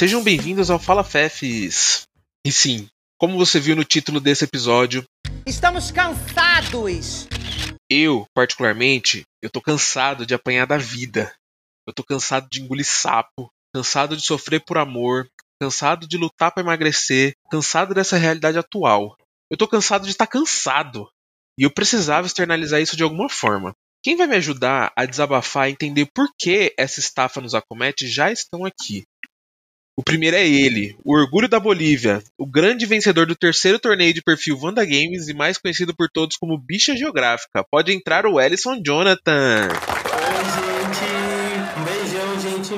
Sejam bem-vindos ao Fala Fefes. E sim, como você viu no título desse episódio, Estamos cansados! eu, particularmente, eu tô cansado de apanhar da vida. Eu tô cansado de engolir sapo, cansado de sofrer por amor, cansado de lutar para emagrecer, cansado dessa realidade atual. Eu tô cansado de estar cansado. E eu precisava externalizar isso de alguma forma. Quem vai me ajudar a desabafar e entender por que essa estafa nos acomete já estão aqui. O primeiro é ele, o orgulho da Bolívia, o grande vencedor do terceiro torneio de perfil Vanda Games e mais conhecido por todos como Bicha Geográfica. Pode entrar o Ellison Jonathan. Oi, gente! Um beijão, gente!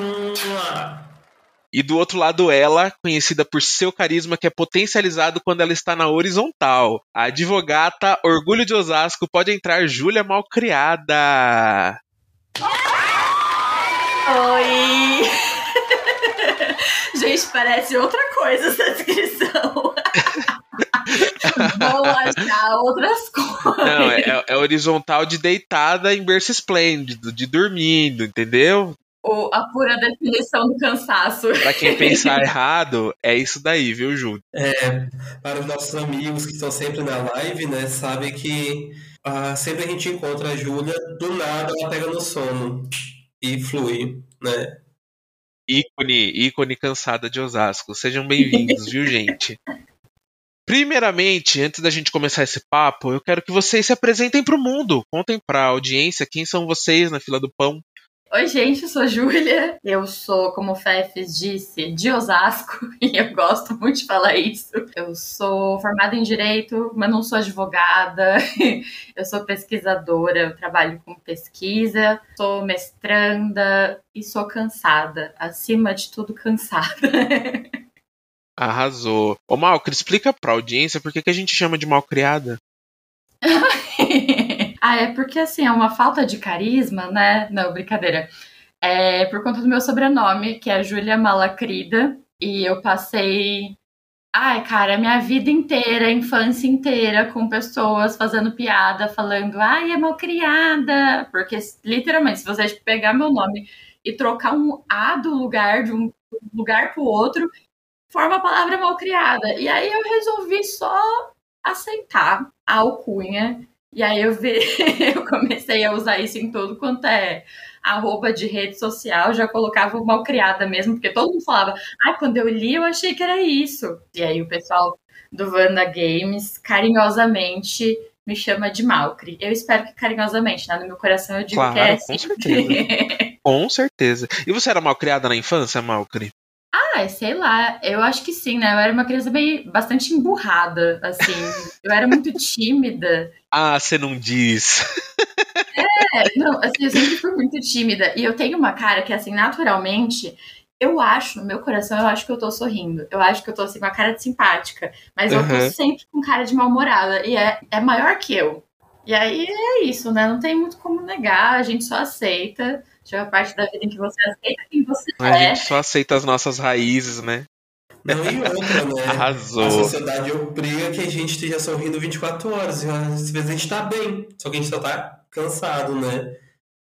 E do outro lado, ela, conhecida por seu carisma que é potencializado quando ela está na horizontal. A advogata Orgulho de Osasco pode entrar Júlia Malcriada. Oi! Gente, parece outra coisa essa descrição. Vou achar outras coisas. Não, é, é- é horizontal de deitada em berço esplêndido, de dormindo, entendeu? O- a pura definição do cansaço. Pra quem pensar errado, é isso daí, viu, Ju? É, para os nossos amigos que estão sempre na live, né, sabem que ah, sempre a gente encontra a Júlia, do nada ela pega no sono e flui, né? Ícone, ícone cansada de Osasco. Sejam bem-vindos, viu, gente? Primeiramente, antes da gente começar esse papo, eu quero que vocês se apresentem pro mundo. Contem pra audiência quem são vocês na fila do pão. Oi, gente, eu sou Júlia. Eu sou, como o Fefes disse, de Osasco. E eu gosto muito de falar isso. Eu sou formada em Direito, mas não sou advogada. Eu sou pesquisadora, eu trabalho com pesquisa. Sou mestranda e sou cansada. Acima de tudo, cansada. Arrasou. Ô, Malcri, explica pra audiência por que, que a gente chama de malcriada. Ah, é porque assim, é uma falta de carisma, né? Não, brincadeira. É por conta do meu sobrenome, que é Júlia Malacrida. E eu passei. Ai, cara, minha vida inteira, infância inteira, com pessoas fazendo piada, falando, ai, é malcriada. Porque, literalmente, se você pegar meu nome e trocar um A do lugar, de um lugar pro outro, forma a palavra malcriada. E aí eu resolvi só aceitar a alcunha. E aí eu, vi, eu comecei a usar isso em tudo quanto é arroba de rede social, já colocava o malcriada mesmo, porque todo mundo falava, ah, quando eu li eu achei que era isso. E aí o pessoal do Vanda Games carinhosamente me chama de Malcri. Eu espero que carinhosamente, né? No meu coração eu digo Claro, que é com assim. certeza. Com certeza. E você era malcriada na infância, Malcri? Ah, sei lá, eu acho que sim, né? Eu era uma criança meio bastante emburrada, assim. Eu era muito tímida. Ah, você não diz. É, não, assim, eu sempre fui muito tímida. E eu tenho uma cara que, assim, naturalmente, eu acho, no meu coração, eu acho que eu tô sorrindo. Eu acho que eu tô, assim, com a cara de simpática. Mas eu tô Uhum. sempre com cara de mal-humorada. E é, é maior que eu. E aí é isso, né? Não tem muito como negar, a gente só aceita. Chega a parte da vida em que você aceita quem você A é. gente só aceita as nossas raízes, né? Não, e outra, né? Arrasou. A sociedade obriga que a gente esteja sorrindo 24 horas. E às vezes a gente tá bem, só que a gente só tá cansado, né?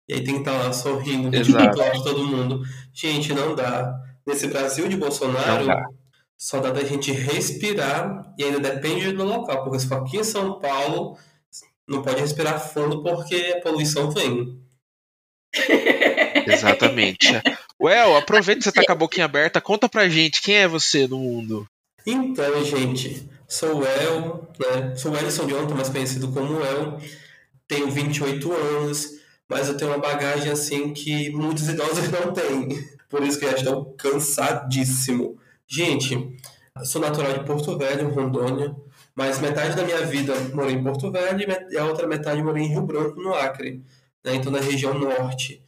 E aí tem que estar lá sorrindo 24 horas todo mundo. Gente, não dá. Nesse Brasil de Bolsonaro, dá. só dá da gente respirar e ainda depende do local. Porque se for aqui em São Paulo, não pode respirar fundo porque a poluição vem. Exatamente. Well, aproveita que você tá com a boquinha aberta, conta pra gente quem é você no mundo. Então, gente, sou o El, né? Sou o Ellison Jonathan, mais conhecido como El. Tenho 28 anos, mas eu tenho uma bagagem assim que muitos idosos não têm. Por isso que eu estou cansadíssimo. Gente, sou natural de Porto Velho, Rondônia, mas metade da minha vida morei em Porto Velho e e a outra metade morei em Rio Branco, no Acre, né? Então na região norte.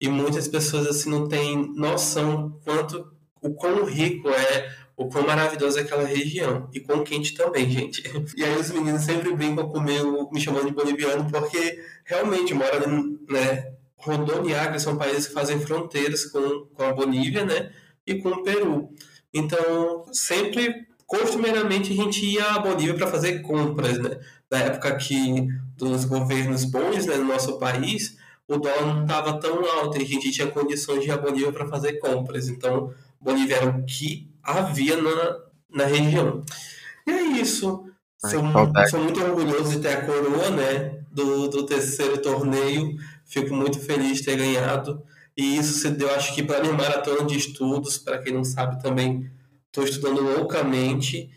E muitas pessoas assim não têm noção quanto o quão rico é o quão maravilhosa é aquela região. E quão quente também, gente. E aí os meninos sempre brincam comigo, me chamando de boliviano, porque realmente mora né? Rondônia e Acre são países que fazem fronteiras com, com a Bolívia, né? E com o Peru. Então, sempre, costumeiramente, a gente ia à Bolívia para fazer compras, né? Na época que dos governos bons né, no nosso país, o dólar não estava tão alto e a gente tinha condições de ir à Bolívia para fazer compras. Então, boliviano que havia na, na região. E é isso. Ai, sou, sou muito orgulhoso de ter a coroa né, do, do terceiro torneio. Fico muito feliz de ter ganhado. E isso se deu, acho que, para minha maratona de estudos. Para quem não sabe, também estou estudando loucamente.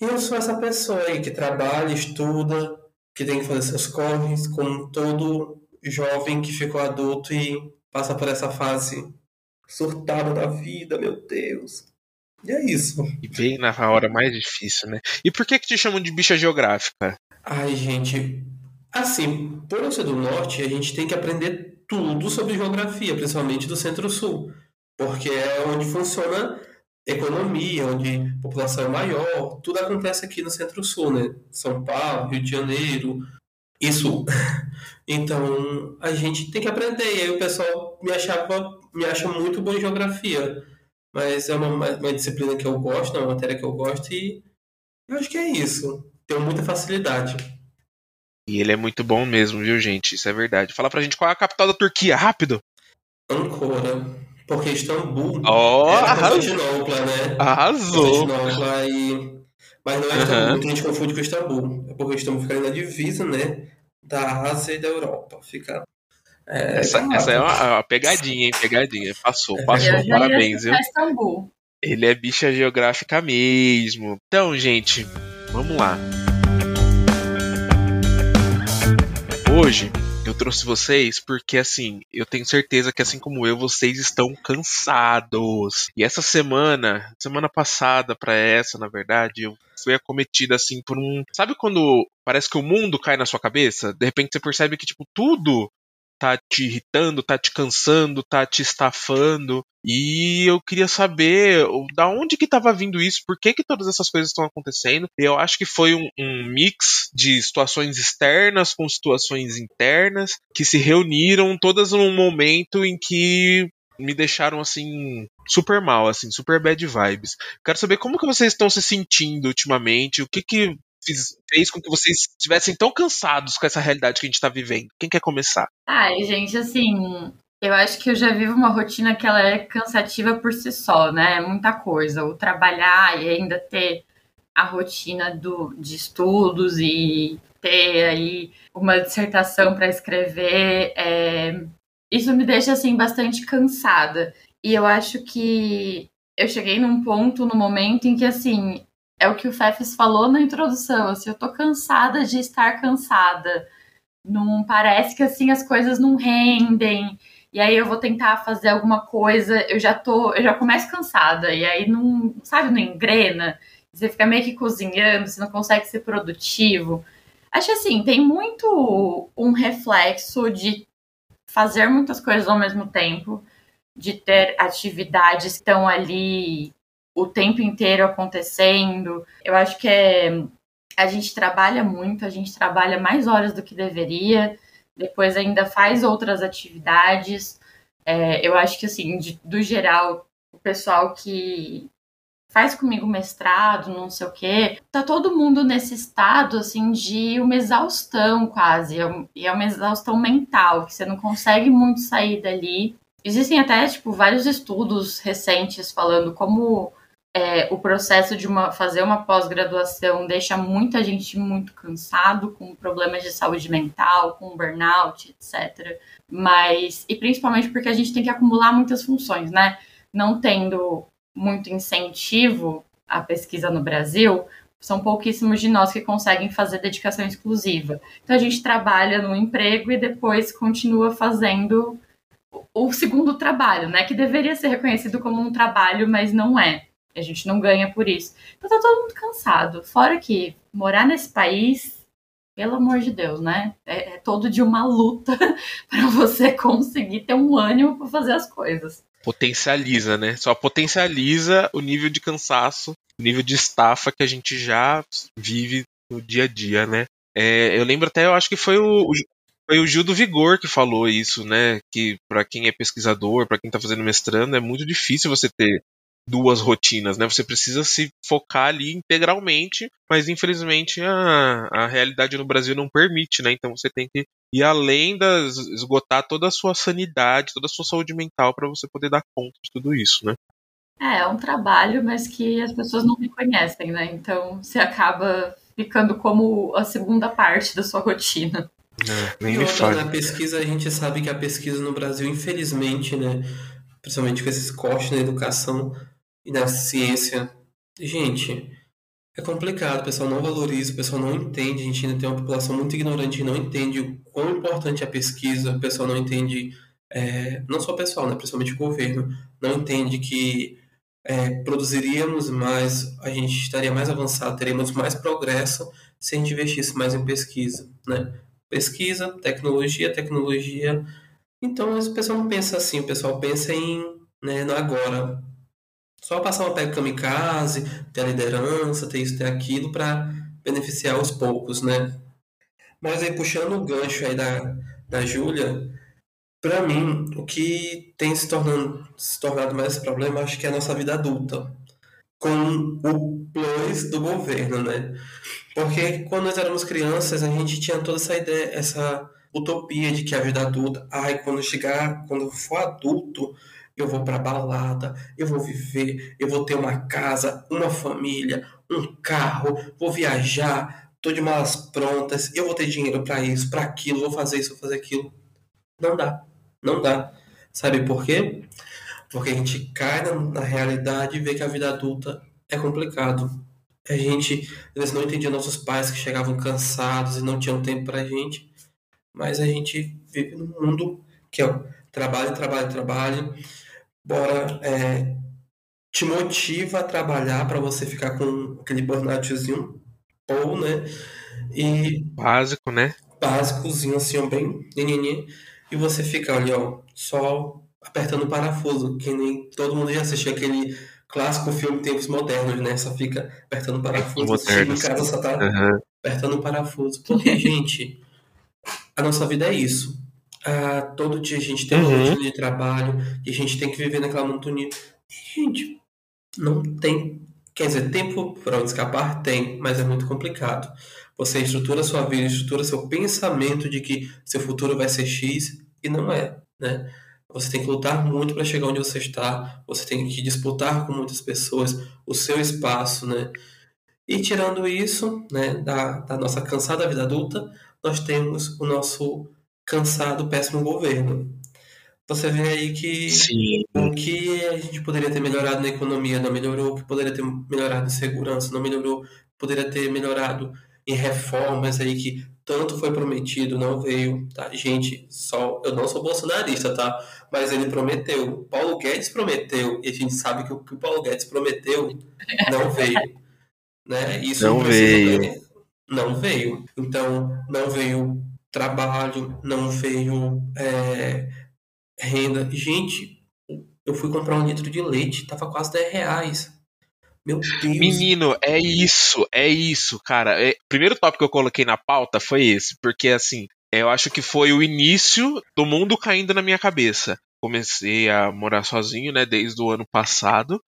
E eu sou essa pessoa aí que trabalha, estuda, que tem que fazer seus corres, como todo jovem que ficou adulto e passa por essa fase surtada da vida, meu Deus. E é isso. E bem na hora mais difícil, né? E por que que te chamam de bicha geográfica? Ai, gente, assim, por eu ser do norte, a gente tem que aprender tudo sobre geografia, principalmente do centro-sul, porque é onde funciona economia, onde a população é maior, tudo acontece aqui no centro-sul, né? São Paulo, Rio de Janeiro sul. Então, a gente tem que aprender, e aí o pessoal me achava, me acha muito bom em geografia, mas é uma, uma disciplina que eu gosto, é uma matéria que eu gosto e eu acho que é isso. Tenho muita facilidade. E ele é muito bom mesmo, viu, gente? Isso é verdade. Fala pra gente qual é a capital da Turquia, rápido. Ancora, porque Istambul é arrasou. Constantinopla, né? Arrasou. Constantinopla e... Mas não é. Istambul que a gente confunde com Istambul. É porque Istambul fica ali na divisa, né? Da Ásia e da Europa. Fica... É, Essa, é essa é uma, uma pegadinha, hein? Pegadinha. Passou, É. passou. Parabéns, viu? Ele é bicha geográfica mesmo. Então, gente, vamos lá. Hoje eu trouxe vocês porque, assim, eu tenho certeza que, assim como eu, vocês estão cansados. E essa semana, semana passada pra essa, na verdade, eu fui acometida, assim, por um. Sabe quando parece que o mundo cai na sua cabeça? De repente você percebe que, tipo, tudo tá te irritando, tá te cansando, tá te estafando. E eu queria saber da onde que tava vindo isso, por que que todas essas coisas estão acontecendo. Eu acho que foi um, um mix de situações externas com situações internas que se reuniram todas num momento em que me deixaram assim super mal, assim, super bad vibes. Quero saber como que vocês estão se sentindo ultimamente, o que que fiz- fez com que vocês estivessem tão cansados com essa realidade que a gente tá vivendo. Quem quer começar? Ai, gente, assim, eu acho que eu já vivo uma rotina que ela é cansativa por si só, né? Muita coisa. O trabalhar e ainda ter a rotina do, de estudos e ter aí uma dissertação para escrever, é, isso me deixa, assim, bastante cansada. E eu acho que eu cheguei num ponto, no momento em que, assim, é o que o Fefes falou na introdução, assim, eu tô cansada de estar cansada não parece que assim as coisas não rendem. E aí eu vou tentar fazer alguma coisa, eu já tô, eu já começo cansada e aí não, sabe, não engrena. Você fica meio que cozinhando, você não consegue ser produtivo. Acho assim, tem muito um reflexo de fazer muitas coisas ao mesmo tempo, de ter atividades que estão ali o tempo inteiro acontecendo. Eu acho que é a gente trabalha muito, a gente trabalha mais horas do que deveria, depois ainda faz outras atividades. É, eu acho que, assim, de- do geral, o pessoal que faz comigo mestrado, não sei o quê, tá todo mundo nesse estado, assim, de uma exaustão quase, é e é uma exaustão mental, que você não consegue muito sair dali. Existem até, tipo, vários estudos recentes falando como é, o processo de uma, fazer uma pós-graduação deixa muita gente muito cansado, com problemas de saúde mental, com burnout, etc. Mas, e principalmente porque a gente tem que acumular muitas funções, né? Não tendo muito incentivo à pesquisa no Brasil, são pouquíssimos de nós que conseguem fazer dedicação exclusiva. Então a gente trabalha no emprego e depois continua fazendo o- segundo trabalho, né? Que deveria ser reconhecido como um trabalho, mas não é. A gente não ganha por isso. Então tá todo mundo cansado. Fora que morar nesse país, pelo amor de Deus, né? É, é todo de uma luta para você conseguir ter um ânimo para fazer as coisas. Potencializa, né? Só potencializa o nível de cansaço, o nível de estafa que a gente já vive no dia a dia, né? É, eu lembro até, eu acho que foi o, foi o Gil do Vigor que falou isso, né? Que para quem é pesquisador, para quem tá fazendo mestrando, é muito difícil você ter duas rotinas, né? Você precisa se focar ali integralmente, mas infelizmente a, a realidade no Brasil não permite, né? Então você tem que ir além das esgotar toda a sua sanidade, toda a sua saúde mental para você poder dar conta de tudo isso, né? É, é um trabalho, mas que as pessoas não reconhecem, né? Então você acaba ficando como a segunda parte da sua rotina. É, nem E me outra, fale. na pesquisa, a gente sabe que a pesquisa no Brasil, infelizmente, né, principalmente com esses cortes na educação e na ciência, gente, é complicado, o pessoal não valoriza, o pessoal não entende, a gente ainda tem uma população muito ignorante não entende o quão importante é a pesquisa, o pessoal não entende, é, não só o pessoal, né, principalmente o governo, não entende que é, produziríamos mais, a gente estaria mais avançado, teríamos mais progresso se a gente investisse mais em pesquisa, né? pesquisa, tecnologia, tecnologia. Então o pessoal não pensa assim, o pessoal pensa em né, agora. Só passar uma pega kamikaze, ter a liderança, ter isso, ter aquilo para beneficiar os poucos, né? Mas aí puxando o gancho aí da, da Júlia, para mim, o que tem se tornando se tornado mais problema, acho que é a nossa vida adulta, com o plus do governo, né? Porque quando nós éramos crianças, a gente tinha toda essa ideia, essa utopia de que a vida adulta, ai, quando chegar, quando for adulto, eu vou pra balada, eu vou viver, eu vou ter uma casa, uma família, um carro, vou viajar, tô de malas prontas, eu vou ter dinheiro pra isso, pra aquilo, vou fazer isso, vou fazer aquilo. Não dá, não dá. Sabe por quê? Porque a gente cai na, na realidade e vê que a vida adulta é complicado. A gente, às vezes, não entendia nossos pais que chegavam cansados e não tinham tempo pra gente. Mas a gente vive num mundo que é trabalho, trabalho, trabalho. Bora, é, te motiva a trabalhar para você ficar com aquele burnoutzinho ou, né? E Básico, né? básicozinho assim, ó, bem e você fica ali, ó, só apertando o parafuso, que nem todo mundo já assistiu aquele clássico filme Tempos Modernos, né? Só fica apertando o parafuso, chega em casa só tá Aham. apertando o parafuso. Porque, gente, a nossa vida é isso. Ah, todo dia a gente tem uma Uhum. rotina de trabalho e a gente tem que viver naquela monotonia. E, gente, não tem. Quer dizer, tempo para onde escapar? Tem, mas é muito complicado. Você estrutura sua vida, estrutura seu pensamento de que seu futuro vai ser X e não é, né? Você tem que lutar muito para chegar onde você está, você tem que disputar com muitas pessoas o seu espaço, né? E tirando isso, né, da, da nossa cansada vida adulta, nós temos o nosso cansado, péssimo governo. Você vê aí que Sim. o que a gente poderia ter melhorado na economia não melhorou, o que poderia ter melhorado em segurança não melhorou, poderia ter melhorado em reformas aí que tanto foi prometido, não veio, tá? Gente, só eu não sou bolsonarista, tá? Mas ele prometeu. Paulo Guedes prometeu, e a gente sabe que o que o Paulo Guedes prometeu não veio, né? Isso Não veio. Não veio. Então, não veio trabalho, não veio é, renda. Gente, eu fui comprar um litro de leite, tava quase 10 reais. Meu Deus. Menino, é isso, é isso, cara. É, primeiro tópico que eu coloquei na pauta foi esse, porque assim, eu acho que foi o início do mundo caindo na minha cabeça. Comecei a morar sozinho, né, desde o ano passado.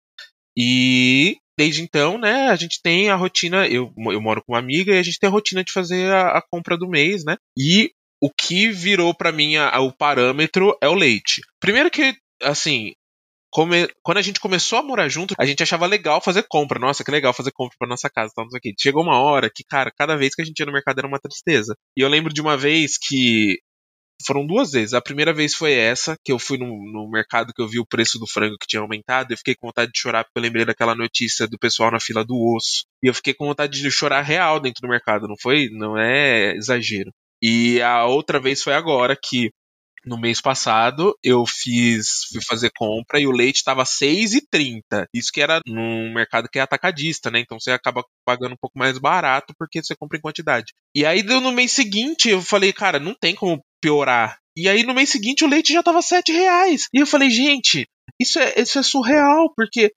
E desde então, né, a gente tem a rotina. Eu, eu moro com uma amiga e a gente tem a rotina de fazer a, a compra do mês, né? E o que virou pra mim a- o parâmetro é o leite. Primeiro que, assim, come- quando a gente começou a morar junto, a gente achava legal fazer compra. Nossa, que legal fazer compra pra nossa casa, o quê. Chegou uma hora que, cara, cada vez que a gente ia no mercado era uma tristeza. E eu lembro de uma vez que. Foram duas vezes. A primeira vez foi essa, que eu fui no, no mercado que eu vi o preço do frango que tinha aumentado. Eu fiquei com vontade de chorar porque eu lembrei daquela notícia do pessoal na fila do osso. E eu fiquei com vontade de chorar real dentro do mercado, não foi? Não é exagero. E a outra vez foi agora que no mês passado eu fiz fui fazer compra e o leite estava 6,30. Isso que era num mercado que é atacadista, né? Então você acaba pagando um pouco mais barato porque você compra em quantidade. E aí no mês seguinte, eu falei, cara, não tem como piorar. E aí no mês seguinte o leite já tava 7 reais. E eu falei, gente, isso é, isso é surreal, porque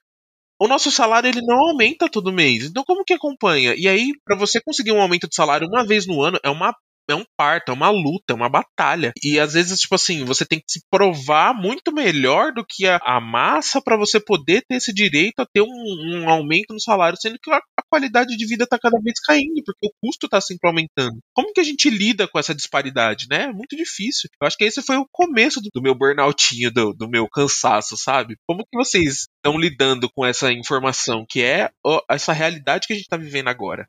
o nosso salário ele não aumenta todo mês. Então como que acompanha? E aí para você conseguir um aumento de salário uma vez no ano é uma é um parto, é uma luta, é uma batalha. E às vezes, tipo assim, você tem que se provar muito melhor do que a, a massa para você poder ter esse direito a ter um, um aumento no salário, sendo que a, a qualidade de vida está cada vez caindo, porque o custo está sempre aumentando. Como que a gente lida com essa disparidade, né? É muito difícil. Eu acho que esse foi o começo do, do meu burnoutinho, do, do meu cansaço, sabe? Como que vocês estão lidando com essa informação, que é ó, essa realidade que a gente está vivendo agora?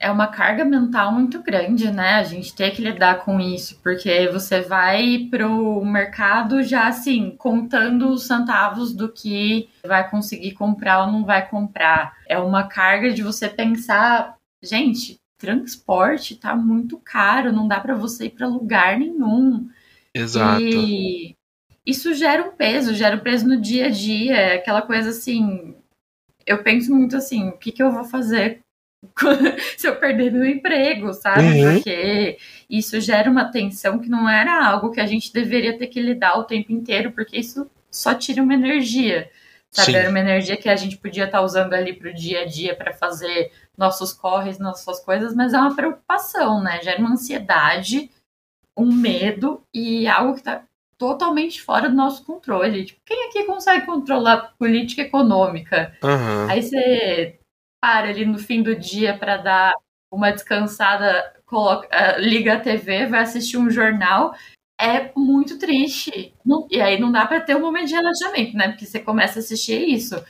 É uma carga mental muito grande, né? A gente tem que lidar com isso, porque você vai pro mercado já assim, contando os centavos do que vai conseguir comprar ou não vai comprar. É uma carga de você pensar, gente, transporte tá muito caro, não dá para você ir para lugar nenhum. Exato. E isso gera um peso, gera um peso no dia a dia, é aquela coisa assim. Eu penso muito assim, o que, que eu vou fazer se eu perder meu emprego, sabe? Uhum. Porque isso gera uma tensão que não era algo que a gente deveria ter que lidar o tempo inteiro, porque isso só tira uma energia. Sabe? Sim. Era uma energia que a gente podia estar tá usando ali para o dia a dia para fazer nossos corres, nossas coisas, mas é uma preocupação, né? Gera uma ansiedade, um medo e algo que está totalmente fora do nosso controle. Tipo, quem aqui consegue controlar política econômica? Uhum. Aí você para ali no fim do dia para dar uma descansada, coloca, uh, liga a TV, vai assistir um jornal, é muito triste. Não, e aí não dá para ter um momento de relaxamento, né? Porque você começa a assistir isso.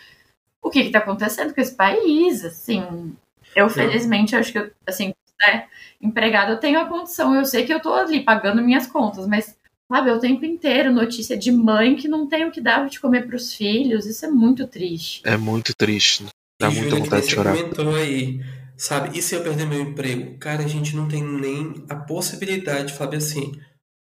O que está acontecendo com esse país? Assim, eu felizmente acho que assim, né, empregada eu tenho a condição, eu sei que eu estou ali pagando minhas contas, mas sabe, o tempo inteiro notícia de mãe que não tem o que dar de comer para os filhos, isso é muito triste. É muito triste. Dá e muita vontade de chorar. comentou aí, sabe? E se eu perder meu emprego? Cara, a gente não tem nem a possibilidade de falar assim,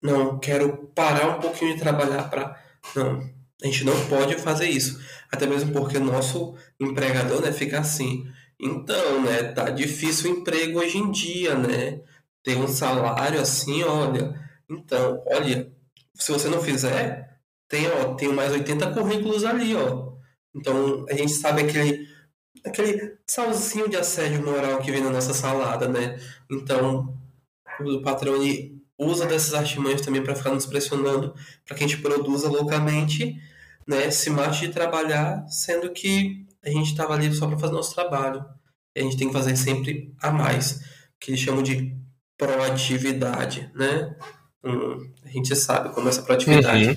não, quero parar um pouquinho de trabalhar para Não, a gente não pode fazer isso. Até mesmo porque nosso empregador, né, fica assim. Então, né, tá difícil o emprego hoje em dia, né? Ter um salário assim, olha. Então, olha, se você não fizer, tem, ó, tem mais 80 currículos ali, ó. Então, a gente sabe aquele aquele salzinho de assédio moral que vem na nossa salada, né? Então, o patrão usa dessas artimanhas também para ficar nos pressionando para que a gente produza loucamente, né? Se mate de trabalhar, sendo que a gente estava ali só para fazer nosso trabalho. E a gente tem que fazer sempre a mais, que eles chamam de proatividade, né? Hum, a gente sabe como essa proatividade, uhum.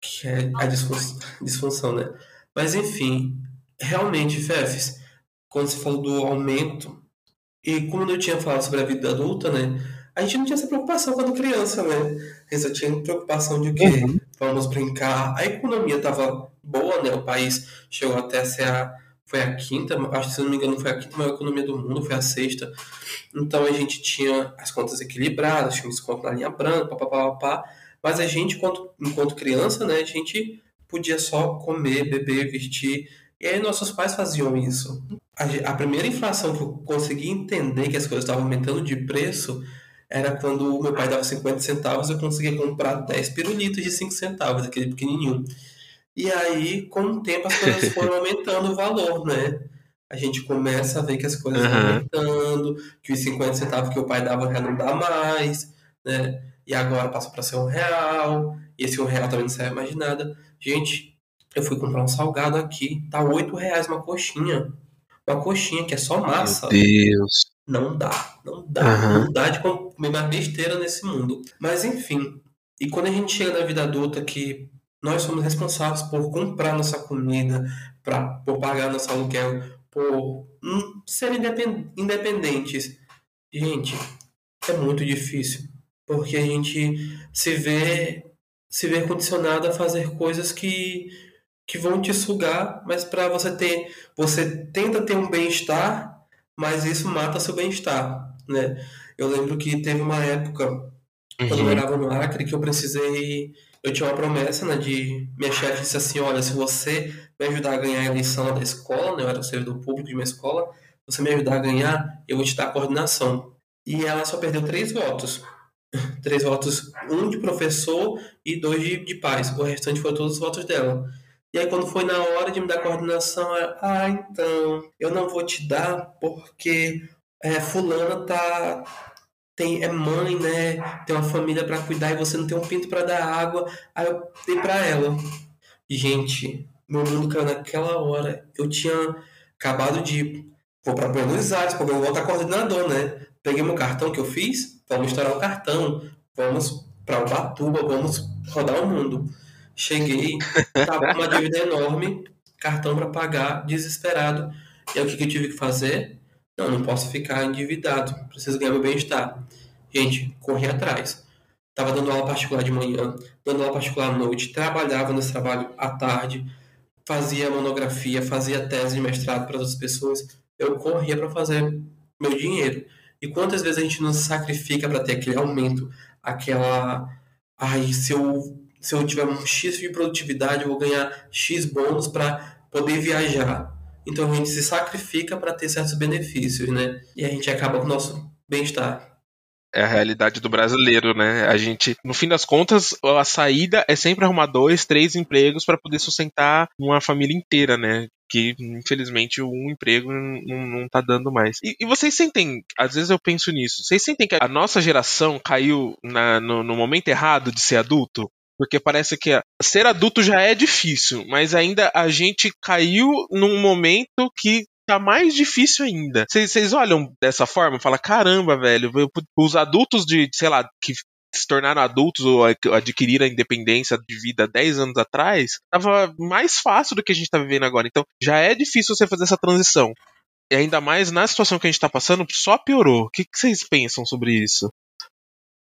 que é a disfunção, disfunção, né? Mas enfim, realmente, Fefes, quando você falou do aumento, e como eu tinha falado sobre a vida adulta, né? A gente não tinha essa preocupação quando criança, né? A gente só tinha preocupação de que uhum. vamos brincar. A economia estava boa, né? O país chegou até a ser a. Foi a quinta, acho que se não me engano, foi a quinta maior economia do mundo, foi a sexta. Então a gente tinha as contas equilibradas, tinha um desconto na linha branca, papapá. Mas a gente, enquanto, enquanto criança, né? A gente podia só comer, beber, vestir e aí nossos pais faziam isso. A, primeira inflação que eu consegui entender que as coisas estavam aumentando de preço era quando o meu pai dava 50 centavos eu conseguia comprar 10 pirulitos de 5 centavos, aquele pequenininho. E aí, com o tempo, as coisas foram aumentando o valor, né? A gente começa a ver que as coisas estão aumentando, que os 50 centavos que o pai dava já não dá mais, né? E agora passou para ser um real, e esse um real também não serve mais de nada. Gente, eu fui comprar um salgado aqui, tá oito reais uma coxinha. Uma coxinha que é só massa. Meu Deus. Não dá, não dá, uhum. não dá de comer mais besteira nesse mundo. Mas enfim, e quando a gente chega na vida adulta que nós somos responsáveis por comprar nossa comida, pra, por pagar nosso aluguel, por hum, ser independentes, gente, é muito difícil. Porque a gente se vê se vê condicionado a fazer coisas que que vão te sugar, mas para você ter, você tenta ter um bem-estar, mas isso mata seu bem-estar, né? Eu lembro que teve uma época uhum. quando eu uhum. morava no Acre que eu precisei, eu tinha uma promessa, né, de minha chefe disse assim, olha, se você me ajudar a ganhar a eleição da escola, né, eu era o servidor público de uma escola, você me ajudar a ganhar, eu vou te dar a coordenação. E ela só perdeu três votos. Três votos, um de professor e dois de, de pais. O restante foram todos os votos dela. E aí quando foi na hora de me dar coordenação, eu, ah, então, eu não vou te dar porque é, fulana tá tem é mãe, né? Tem uma família para cuidar e você não tem um pinto para dar água. Aí eu dei para ela. Gente, meu mundo caiu naquela hora. Eu tinha acabado de vou para Buenos Aires, porque eu vou voltar coordenador, né? Peguei meu cartão que eu fiz, vamos estourar o cartão, vamos para Ubatuba, vamos rodar o mundo. Cheguei, tava com uma dívida enorme, cartão para pagar, desesperado. E aí o que, que eu tive que fazer? Não, não posso ficar endividado, preciso ganhar meu bem-estar. Gente, corri atrás. Tava dando aula particular de manhã, dando aula particular à noite, trabalhava nesse trabalho à tarde, fazia monografia, fazia tese de mestrado para outras pessoas. Eu corria para fazer meu dinheiro. E quantas vezes a gente não se sacrifica para ter aquele aumento, aquela. Ai, se eu, se eu tiver um X de produtividade, eu vou ganhar X bônus para poder viajar. Então a gente se sacrifica para ter certos benefícios, né? E a gente acaba com o nosso bem-estar. É a realidade do brasileiro, né? A gente, no fim das contas, a saída é sempre arrumar dois, três empregos para poder sustentar uma família inteira, né? Que infelizmente um emprego não, não tá dando mais. E, e, vocês sentem, às vezes eu penso nisso, vocês sentem que a nossa geração caiu na, no, no momento errado de ser adulto? Porque parece que ser adulto já é difícil, mas ainda a gente caiu num momento que tá mais difícil ainda. Vocês olham dessa forma e falam, caramba, velho, os adultos de, sei lá, que se tornaram adultos ou adquiriram a independência de vida 10 anos atrás, tava mais fácil do que a gente tá vivendo agora. Então, já é difícil você fazer essa transição. E ainda mais na situação que a gente tá passando, só piorou. O que vocês pensam sobre isso?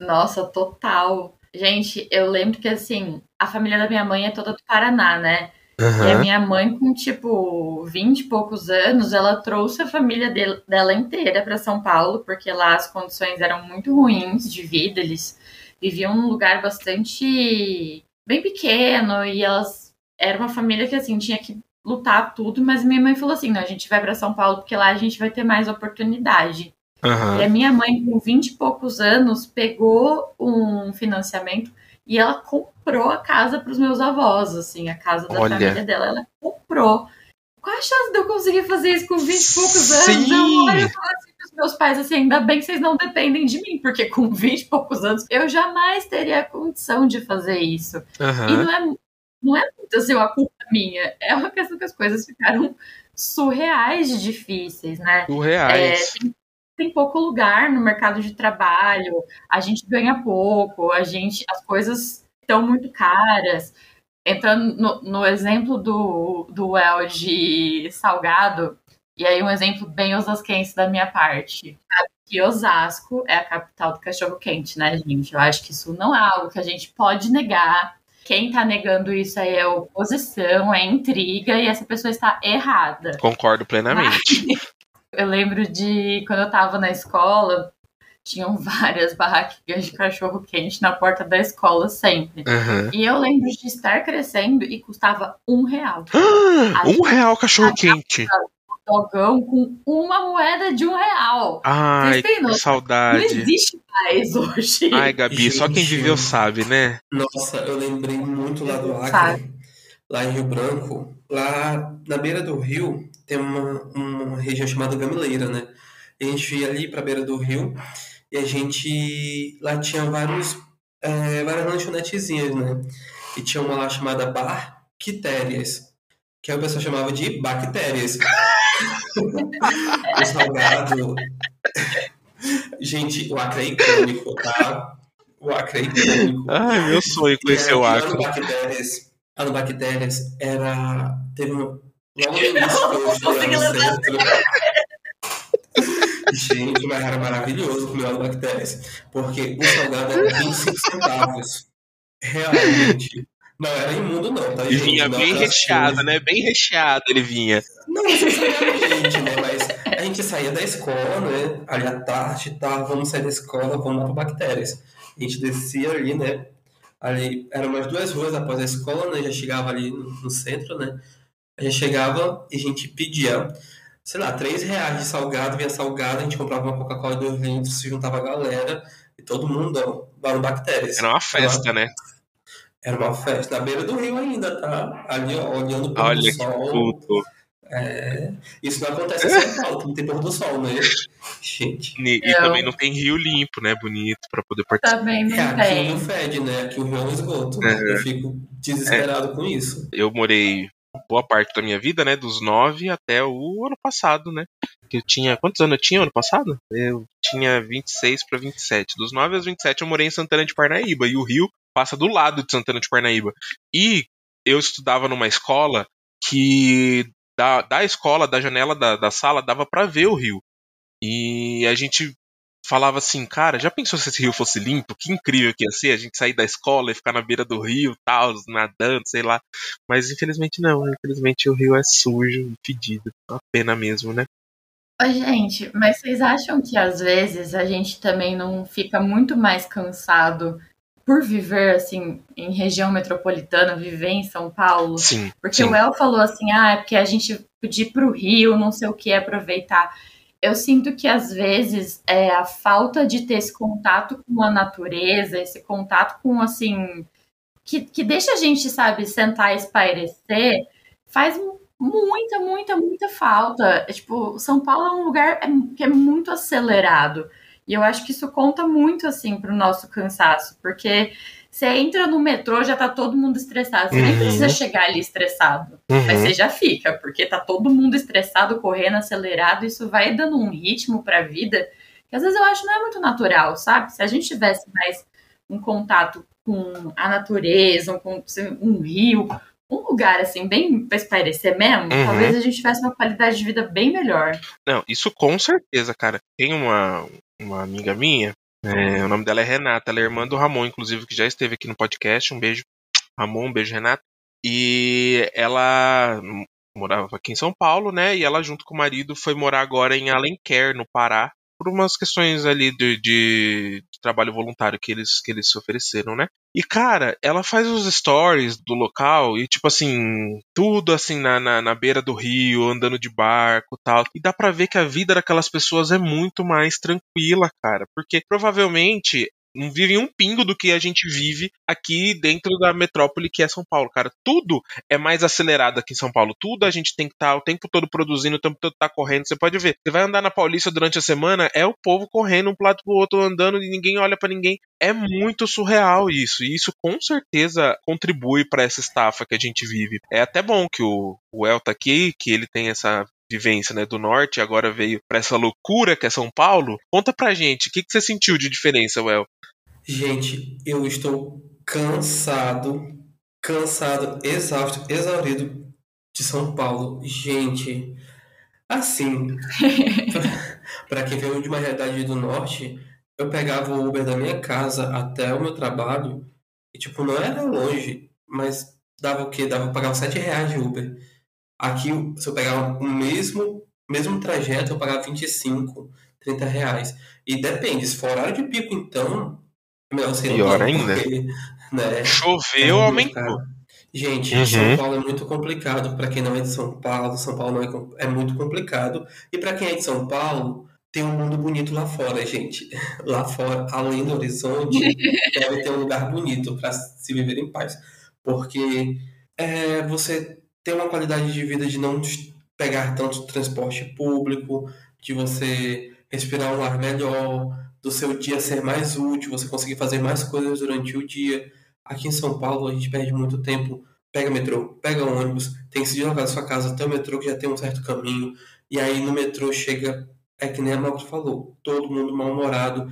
Nossa, total. Gente, eu lembro que assim, a família da minha mãe é toda do Paraná, né? Uhum. E a minha mãe, com tipo 20 e poucos anos, ela trouxe a família dela inteira para São Paulo, porque lá as condições eram muito ruins de vida, eles viviam num lugar bastante bem pequeno e elas era uma família que assim tinha que lutar tudo, mas minha mãe falou assim: "Não, a gente vai para São Paulo porque lá a gente vai ter mais oportunidade". Uhum. E a minha mãe, com 20 e poucos anos, pegou um financiamento e ela comprou a casa para os meus avós, assim, a casa da Olha. família dela. Ela comprou. Qual a chance de eu conseguir fazer isso com 20 e poucos anos? Sim. Eu olho falo assim pros meus pais, assim, ainda bem que vocês não dependem de mim, porque com 20 e poucos anos eu jamais teria a condição de fazer isso. Uhum. E não é, não é muito assim uma culpa minha, é uma questão que as coisas ficaram surreais de difíceis, né? Surreais. É, tem pouco lugar no mercado de trabalho, a gente ganha pouco, a gente, as coisas estão muito caras. Entrando no, no exemplo do, do El de Salgado, e aí um exemplo bem osasquense da minha parte. Que Osasco é a capital do cachorro quente, né, gente? Eu acho que isso não é algo que a gente pode negar. Quem tá negando isso aí é oposição, é intriga e essa pessoa está errada. Concordo plenamente. Mas, eu lembro de quando eu tava na escola, tinham várias barraquinhas de cachorro quente na porta da escola sempre. Uhum. E eu lembro de estar crescendo e custava um real. um real cachorro quente. Dogão com uma moeda de um real. Ai, que saudade. Não existe mais hoje. Ai, Gabi, Gente, só quem viveu sabe, né? Nossa, eu lembrei muito lá do Acre, sabe. lá em Rio Branco. Lá na beira do rio tem uma, uma região chamada Gamileira, né? E a gente ia ali para a beira do rio e a gente lá tinha vários é, várias lanchonetezinhas, né? E tinha uma lá chamada Bar Quitérias, que a pessoa chamava de bactérias. o salgado. Gente, o Acre é icônico, tá? O Acre é icônico. Ai, meu sonho conhecer o Acre. Bactérias, a Bactérias era. Teve uma, Logo no início. Gente, mas era maravilhoso comer óleo bactérias. Porque o salgado era 25 centavos. Realmente. Não era imundo, não, tá? E vinha bem recheado, né? Bem recheado ele vinha. Não necessariamente, né? Mas a gente saía da escola, né? Ali à tarde, tá? Vamos sair da escola, vamos lá para bactérias. A gente descia ali, né? Ali, eram umas duas ruas após a escola, né? Já chegava ali no, no centro, né? A gente chegava e a gente pedia, sei lá, 3 reais de salgado, vinha salgado, a gente comprava uma Coca-Cola 2 litros, se juntava a galera e todo mundo no Bactérias. Era uma festa, era, né? Era uma festa. Na beira do rio ainda, tá? Ali, ó, olhando o pôr do sol. Puto. É, isso não acontece em São Paulo, não tem pôr do sol, né? Gente. E, e também não tem rio limpo, né? Bonito, pra poder participar. Também não é, tem. Aqui não fede, né? Aqui o rio é um esgoto. Né? Eu fico desesperado é. com isso. Eu morei boa parte da minha vida, né? Dos 9 até o ano passado, né? Que eu tinha. Quantos anos eu tinha ano passado? Eu tinha 26 para 27. Dos 9 aos 27 eu morei em Santana de Parnaíba. E o Rio passa do lado de Santana de Parnaíba. E eu estudava numa escola que da, da escola, da janela da, da sala, dava para ver o rio. E a gente falava assim, cara, já pensou se esse rio fosse limpo? Que incrível que ia ser a gente sair da escola e ficar na beira do rio, tal, nadando, sei lá. Mas infelizmente não, infelizmente o rio é sujo fedido. Uma pena mesmo, né? Ô, gente, mas vocês acham que às vezes a gente também não fica muito mais cansado por viver assim em região metropolitana, viver em São Paulo? Sim. Porque sim. o El falou assim: ah, é porque a gente podia ir pro Rio, não sei o que, aproveitar eu sinto que às vezes é, a falta de ter esse contato com a natureza, esse contato com assim. Que, que deixa a gente, sabe, sentar e espairecer, faz muita, muita, muita falta. É, tipo, São Paulo é um lugar é, que é muito acelerado. E eu acho que isso conta muito, assim, pro nosso cansaço, porque você entra no metrô, já tá todo mundo estressado. Você uhum. nem precisa chegar ali estressado. Uhum. Mas você já fica, porque tá todo mundo estressado, correndo, acelerado. Isso vai dando um ritmo pra vida que às vezes eu acho não é muito natural, sabe? Se a gente tivesse mais um contato com a natureza, com um rio, um lugar assim, bem pra espairecer mesmo, uhum. talvez a gente tivesse uma qualidade de vida bem melhor. Não, isso com certeza, cara. Tem uma, uma amiga minha é, o nome dela é Renata, ela é irmã do Ramon, inclusive, que já esteve aqui no podcast. Um beijo, Ramon, um beijo, Renata. E ela morava aqui em São Paulo, né? E ela, junto com o marido, foi morar agora em Alenquer, no Pará, por umas questões ali de, de, de, trabalho voluntário que eles, que eles se ofereceram, né? E, cara, ela faz os stories do local e, tipo assim, tudo assim na, na, na beira do rio, andando de barco tal. E dá pra ver que a vida daquelas pessoas é muito mais tranquila, cara. Porque provavelmente não vivem um pingo do que a gente vive aqui dentro da metrópole que é São Paulo, cara. Tudo é mais acelerado aqui em São Paulo. Tudo a gente tem que estar tá, o tempo todo produzindo, o tempo todo tá correndo. Você pode ver. Você vai andar na Paulista durante a semana, é o povo correndo um lado pro outro, andando e ninguém olha para ninguém. É muito surreal isso. E isso com certeza contribui para essa estafa que a gente vive. É até bom que o, o El tá aqui, que ele tem essa vivência né, do norte, agora veio para essa loucura que é São Paulo. Conta pra gente, o que, que você sentiu de diferença, Well? Gente, eu estou cansado, cansado, exausto, exaurido de São Paulo. Gente, assim, para quem veio de uma realidade do norte, eu pegava o Uber da minha casa até o meu trabalho e, tipo, não era longe, mas dava o quê? Dava, pagava 7 reais de Uber. Aqui, se eu pegava o mesmo, mesmo trajeto, eu pagava 25, 30 reais. E depende, se for horário de pico, então, meu, Pior ainda. Porque, né, Choveu, é aumentou. Gente, uhum. São Paulo é muito complicado para quem não é de São Paulo. São Paulo é, é muito complicado. E para quem é de São Paulo, tem um mundo bonito lá fora, gente. Lá fora, além do horizonte, deve ter um lugar bonito para se viver em paz. Porque é, você tem uma qualidade de vida de não pegar tanto transporte público, de você respirar um ar melhor, do seu dia ser mais útil, você conseguir fazer mais coisas durante o dia. Aqui em São Paulo a gente perde muito tempo, pega metrô, pega ônibus, tem que se deslocar da sua casa até o metrô que já tem um certo caminho, e aí no metrô chega, é que nem a Malta falou, todo mundo mal-humorado.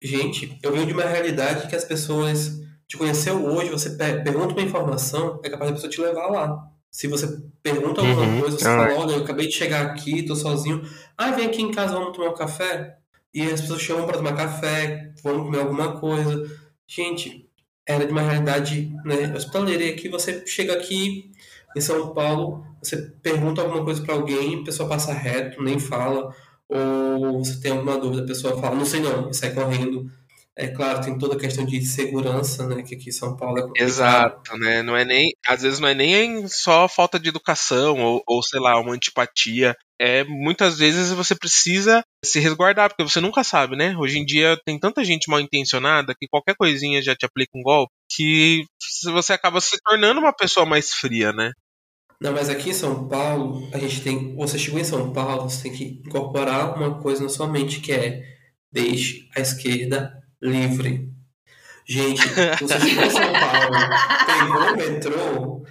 Gente, eu venho de uma realidade que as pessoas te conheceu hoje, você pergunta uma informação, é capaz da pessoa te levar lá. Se você pergunta alguma uhum, coisa, você fala, olha, eu acabei de chegar aqui, tô sozinho. Ah, vem aqui em casa, vamos tomar um café? E as pessoas chamam para tomar café, vão comer alguma coisa. Gente, era de uma realidade né, hospitaleira. E aqui você chega aqui em São Paulo, você pergunta alguma coisa para alguém, a pessoa passa reto, nem fala. Ou você tem alguma dúvida, a pessoa fala, não sei não, e sai correndo. É claro, tem toda a questão de segurança, né? Que aqui em São Paulo é complicado. Exato, né? Não é nem. Às vezes não é nem só falta de educação ou, ou sei lá, uma antipatia. É muitas vezes você precisa se resguardar, porque você nunca sabe, né? Hoje em dia tem tanta gente mal intencionada que qualquer coisinha já te aplica um golpe que você acaba se tornando uma pessoa mais fria, né? Não, mas aqui em São Paulo, a gente tem. Você chegou em São Paulo, você tem que incorporar uma coisa na sua mente que é deixe a esquerda livre. Gente, você chegou em São Paulo, pegou o metrô,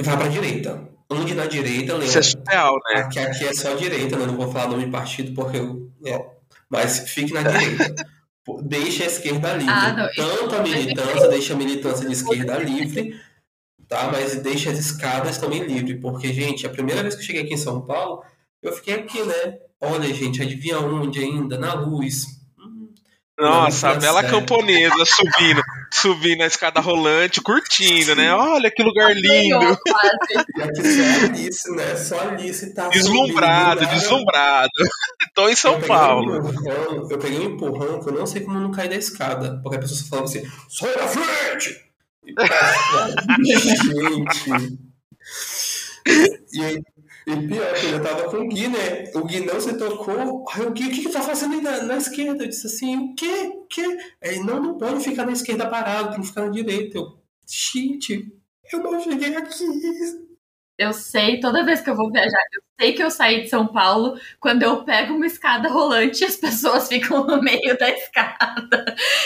vai pra direita. ande na direita, lembra? Isso é surreal, né? Aqui, aqui é só direita, né? Não vou falar nome de partido porque eu. É. Mas fique na direita. Deixa a esquerda livre. Ah, Tanto a militância, deixa a militância de esquerda livre, tá? Mas deixa as escadas também livre. Porque, gente, a primeira vez que eu cheguei aqui em São Paulo, eu fiquei aqui, né? Olha, gente, adivinha onde ainda? Na luz. Nossa, a bela sério. camponesa subindo, subindo a escada rolante, curtindo, né? Olha que lugar lindo. Aqui só Alice, né? Só Alice tá Deslumbrado, subindo, deslumbrado. Tô em São eu peguei Paulo. Um empurrão, eu peguei um empurrão que eu não sei como não caí da escada. Porque a pessoa só falava assim, sai da frente! E, gente. E, e pior, que eu tava com o Gui, né? O Gui não se tocou. Aí o Gui, o que que tá fazendo aí na, na esquerda? Eu disse assim, o quê? O quê? Aí, não, não pode ficar na esquerda parado, tem que ficar na direita. Eu, gente, eu não cheguei aqui. Eu sei, toda vez que eu vou viajar, eu sei que eu saí de São Paulo, quando eu pego uma escada rolante, as pessoas ficam no meio da escada.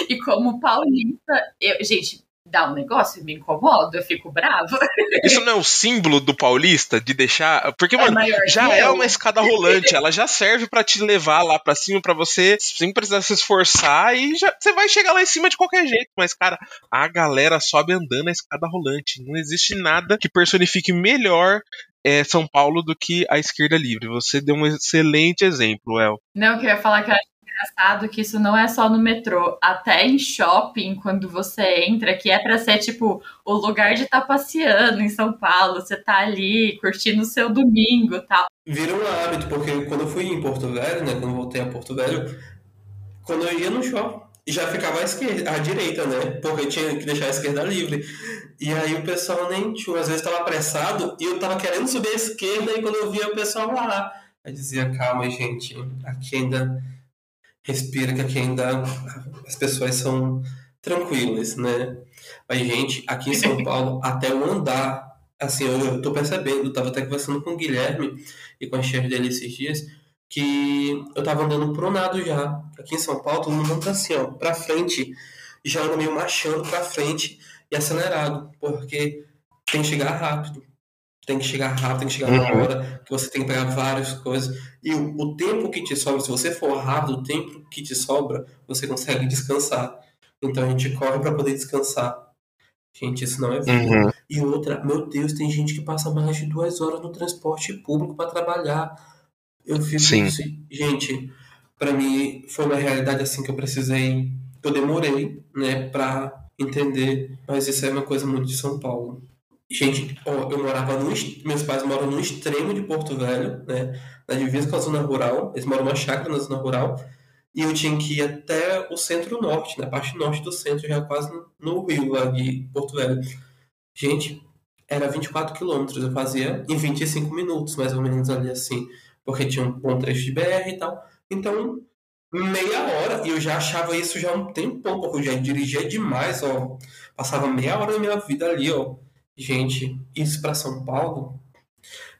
E como paulista, eu, gente, dá um negócio, me incomoda, eu fico brava. Isso não é o símbolo do paulista de deixar. Porque, É mano, já é uma escada rolante, ela já serve pra te levar lá pra cima pra você sem precisar se esforçar e já você vai chegar lá em cima de qualquer jeito. Mas cara, a galera sobe andando a escada rolante. Não existe nada que personifique melhor é, São Paulo do que a esquerda livre. Você deu um excelente exemplo, El. Não, eu ia falar que eu acho engraçado que isso não é só no metrô, até em shopping, quando você entra, que é pra ser tipo o lugar de estar passeando em São Paulo, você tá ali curtindo o seu domingo tal. Vira um hábito, porque quando eu fui em Porto Velho, né? Quando voltei a Porto Velho, quando eu ia no shopping, já ficava à esquerda, à direita, né? Porque tinha que deixar a esquerda livre. E aí o pessoal nem tinha, às vezes estava apressado e eu tava querendo subir a esquerda e quando eu via o pessoal lá, eu dizia, calma, gente, aqui ainda respira, que aqui ainda as pessoas são tranquilas, né? Mas, gente, aqui em São Paulo, até o andar, assim, eu, tô percebendo, eu tava até conversando com o Guilherme e com a chefe dele esses dias, que eu tava andando pronado já. Aqui em São Paulo, todo mundo anda assim, ó, pra frente, já anda meio marchando pra frente e acelerado, porque tem que chegar rápido. Tem que chegar rápido, tem que chegar na Uhum. hora, que você tem que pegar várias coisas. E o, o tempo que te sobra, se você for rápido, o tempo que te sobra, você consegue descansar. Então a gente corre pra poder descansar. Gente, isso não é vida. Uhum. E outra, meu Deus, tem gente que passa mais de duas horas no transporte público para trabalhar. Eu fico Sim. assim, gente, para mim foi uma realidade assim que eu precisei, eu demorei, né, para entender. Mas isso é uma coisa muito de São Paulo. Gente, eu morava no, meus pais moram no extremo de Porto Velho, né, na divisa com a zona rural. Eles moram numa chácara na zona rural. E eu tinha que ir até o centro-norte, na parte norte do centro, já quase no rio lá de Porto Velho. Gente, era 24 quilômetros, eu fazia em 25 minutos, mais ou menos ali assim, porque tinha um bom trecho de BR e tal. Então, meia hora, e eu já achava isso já há um tempão, porque eu já dirigia demais, ó. Passava meia hora da minha vida ali, ó. Gente, isso para São Paulo,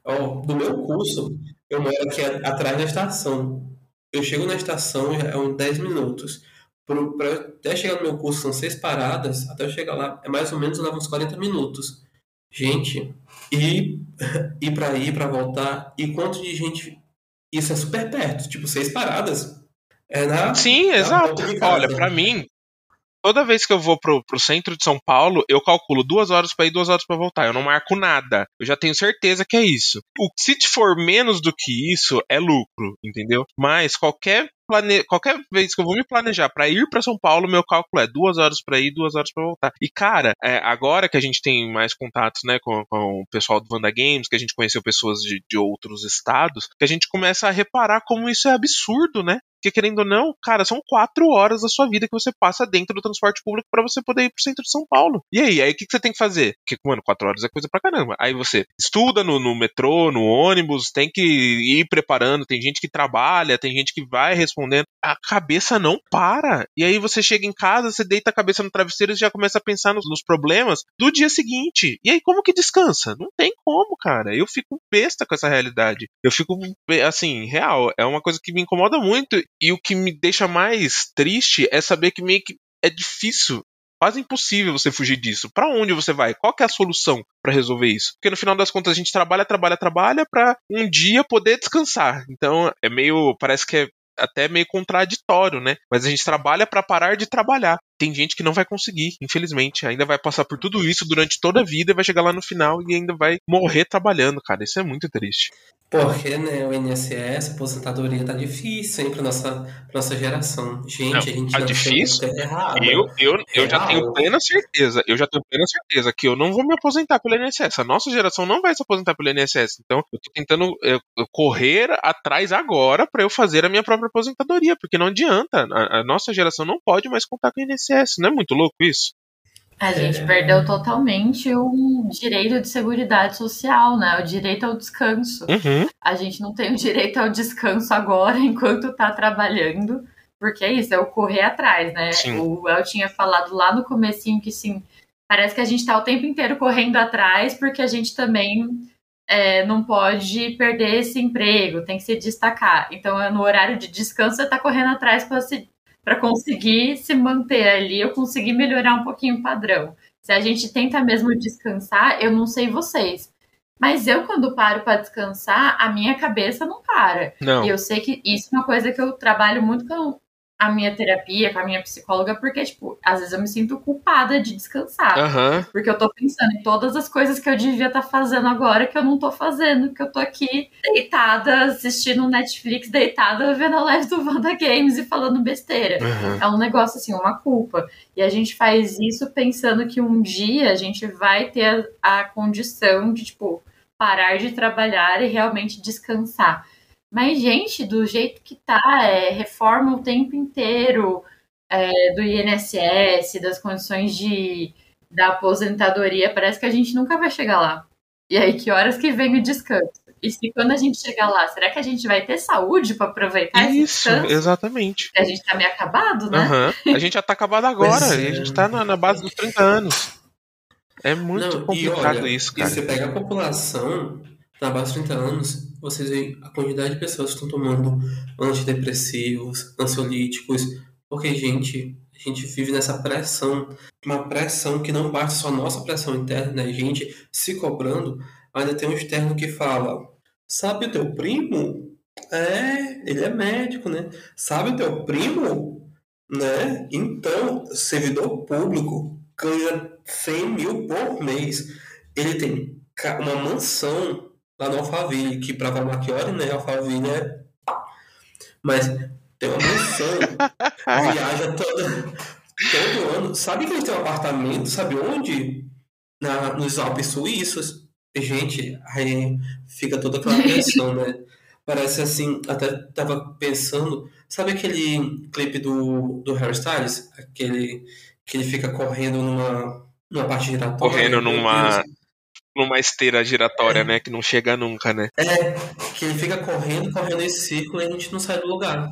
ó, do meu curso, eu moro aqui atrás da estação. Eu chego na estação, já é uns 10 minutos. Eu até chegar no meu curso, são seis paradas, até eu chegar lá, é mais ou menos leva uns 40 minutos. Gente, e ir pra ir, pra voltar, e quanto de gente. Isso é super perto, tipo, seis paradas. É na. Sim, na exato. Olha, pra mim, toda vez que eu vou pro, pro centro de São Paulo, eu calculo duas horas pra ir, duas horas pra voltar. Eu não marco nada. Eu já tenho certeza que é isso. O, se for menos do que isso, é lucro, entendeu? Mas qualquer plane... qualquer vez que eu vou me planejar pra ir pra São Paulo, meu cálculo é duas horas pra ir, duas horas pra voltar. E cara, é, agora que a gente tem mais contatos, né, com, com o pessoal do Vanda Games, que a gente conheceu pessoas de, de outros estados, que a gente começa a reparar como isso é absurdo, né? Porque querendo ou não, cara, são quatro horas da sua vida que você passa dentro do transporte público pra você poder ir pro centro de São Paulo. E aí, aí o que, que você tem que fazer? Porque, mano, quatro horas é coisa pra caramba. Aí você estuda no, no metrô, no ônibus, tem que ir preparando, tem gente que trabalha, tem gente que vai respondendo. A cabeça não para. E aí você chega em casa, você deita a cabeça no travesseiro e já começa a pensar nos, nos problemas do dia seguinte. E aí, como que descansa? Não tem como, cara. Eu fico besta com essa realidade. Eu fico, assim, real. É uma coisa que me incomoda muito. E o que me deixa mais triste é saber que meio que é difícil quase impossível você fugir disso. Para onde você vai? Qual é a solução para resolver isso? Porque no final das contas a gente trabalha, trabalha, trabalha para um dia poder descansar. Então é meio, parece que é até meio contraditório, né? Mas a gente trabalha para parar de trabalhar. Tem gente que não vai conseguir, infelizmente. Ainda vai passar por tudo isso durante toda a vida e vai chegar lá no final e ainda vai morrer trabalhando, cara. Isso é muito triste. Porque, né, o INSS, a aposentadoria tá difícil, hein, pra nossa, pra nossa geração. Gente, não, a gente tá difícil. Eu, eu, eu já tenho plena certeza, eu já tenho plena certeza que eu não vou me aposentar pelo INSS. A nossa geração não vai se aposentar pelo INSS. Então, eu tô tentando eu, eu correr atrás agora para eu fazer a minha própria aposentadoria, porque não adianta. A, a nossa geração não pode mais contar com o INSS. Não é muito louco isso? A gente é... perdeu totalmente o direito de seguridade social, né? O direito ao descanso. Uhum. A gente não tem o direito ao descanso agora enquanto tá trabalhando, porque é isso, é o correr atrás, né? Sim. O El tinha falado lá no comecinho que sim, parece que a gente tá o tempo inteiro correndo atrás, porque a gente também é, não pode perder esse emprego, tem que se destacar. Então, no horário de descanso, você tá correndo atrás para se para conseguir se manter ali, eu conseguir melhorar um pouquinho o padrão. Se a gente tenta mesmo descansar, eu não sei vocês, mas eu, quando paro para descansar, a minha cabeça não para. Não. E eu sei que isso é uma coisa que eu trabalho muito com a minha terapia, com a minha psicóloga, porque, tipo, às vezes eu me sinto culpada de descansar. Uhum. Porque eu tô pensando em todas as coisas que eu devia estar tá fazendo agora que eu não tô fazendo, que eu tô aqui deitada, assistindo Netflix, deitada, vendo a live do Wanda Games e falando besteira. Uhum. É um negócio, assim, uma culpa. E a gente faz isso pensando que um dia a gente vai ter a, a condição de, tipo, parar de trabalhar e realmente descansar. Mas, gente, do jeito que tá, é, reforma o tempo inteiro é, do INSS, das condições de, da aposentadoria, parece que a gente nunca vai chegar lá. E aí, que horas que vem o descanso? E se quando a gente chegar lá, será que a gente vai ter saúde para aproveitar Isso, esse exatamente. A gente tá meio acabado, né? Uhum. A gente já tá acabado agora, é. e a gente tá na, na, base dos 30 anos. É muito Não, complicado olha, isso, cara. E você pega a população na base dos 30 anos, vocês veem a quantidade de pessoas que estão tomando antidepressivos, ansiolíticos, porque, gente, a gente vive nessa pressão, uma pressão que não basta só nossa pressão interna, né? A gente se cobrando, ainda tem um externo que fala: sabe o teu primo? É, ele é médico, né? Sabe o teu primo? Né? Então, servidor público ganha 100 mil por mês. Ele tem uma mansão lá no Alphaville, que pra Valmachiori, né, Alphaville é... Mas tem uma mansão, viaja todo, todo ano. Sabe que eles têm um apartamento, sabe onde? Na, nos Alpes Suíços. Gente, aí fica toda aquela pressão, né? Parece assim, até tava pensando, sabe aquele clipe do, do Harry Styles? Aquele que ele fica correndo numa, numa parte giratória. Correndo numa, numa esteira giratória, é. né? Que não chega nunca, né? É, que ele fica correndo, correndo esse ciclo e a gente não sai do lugar.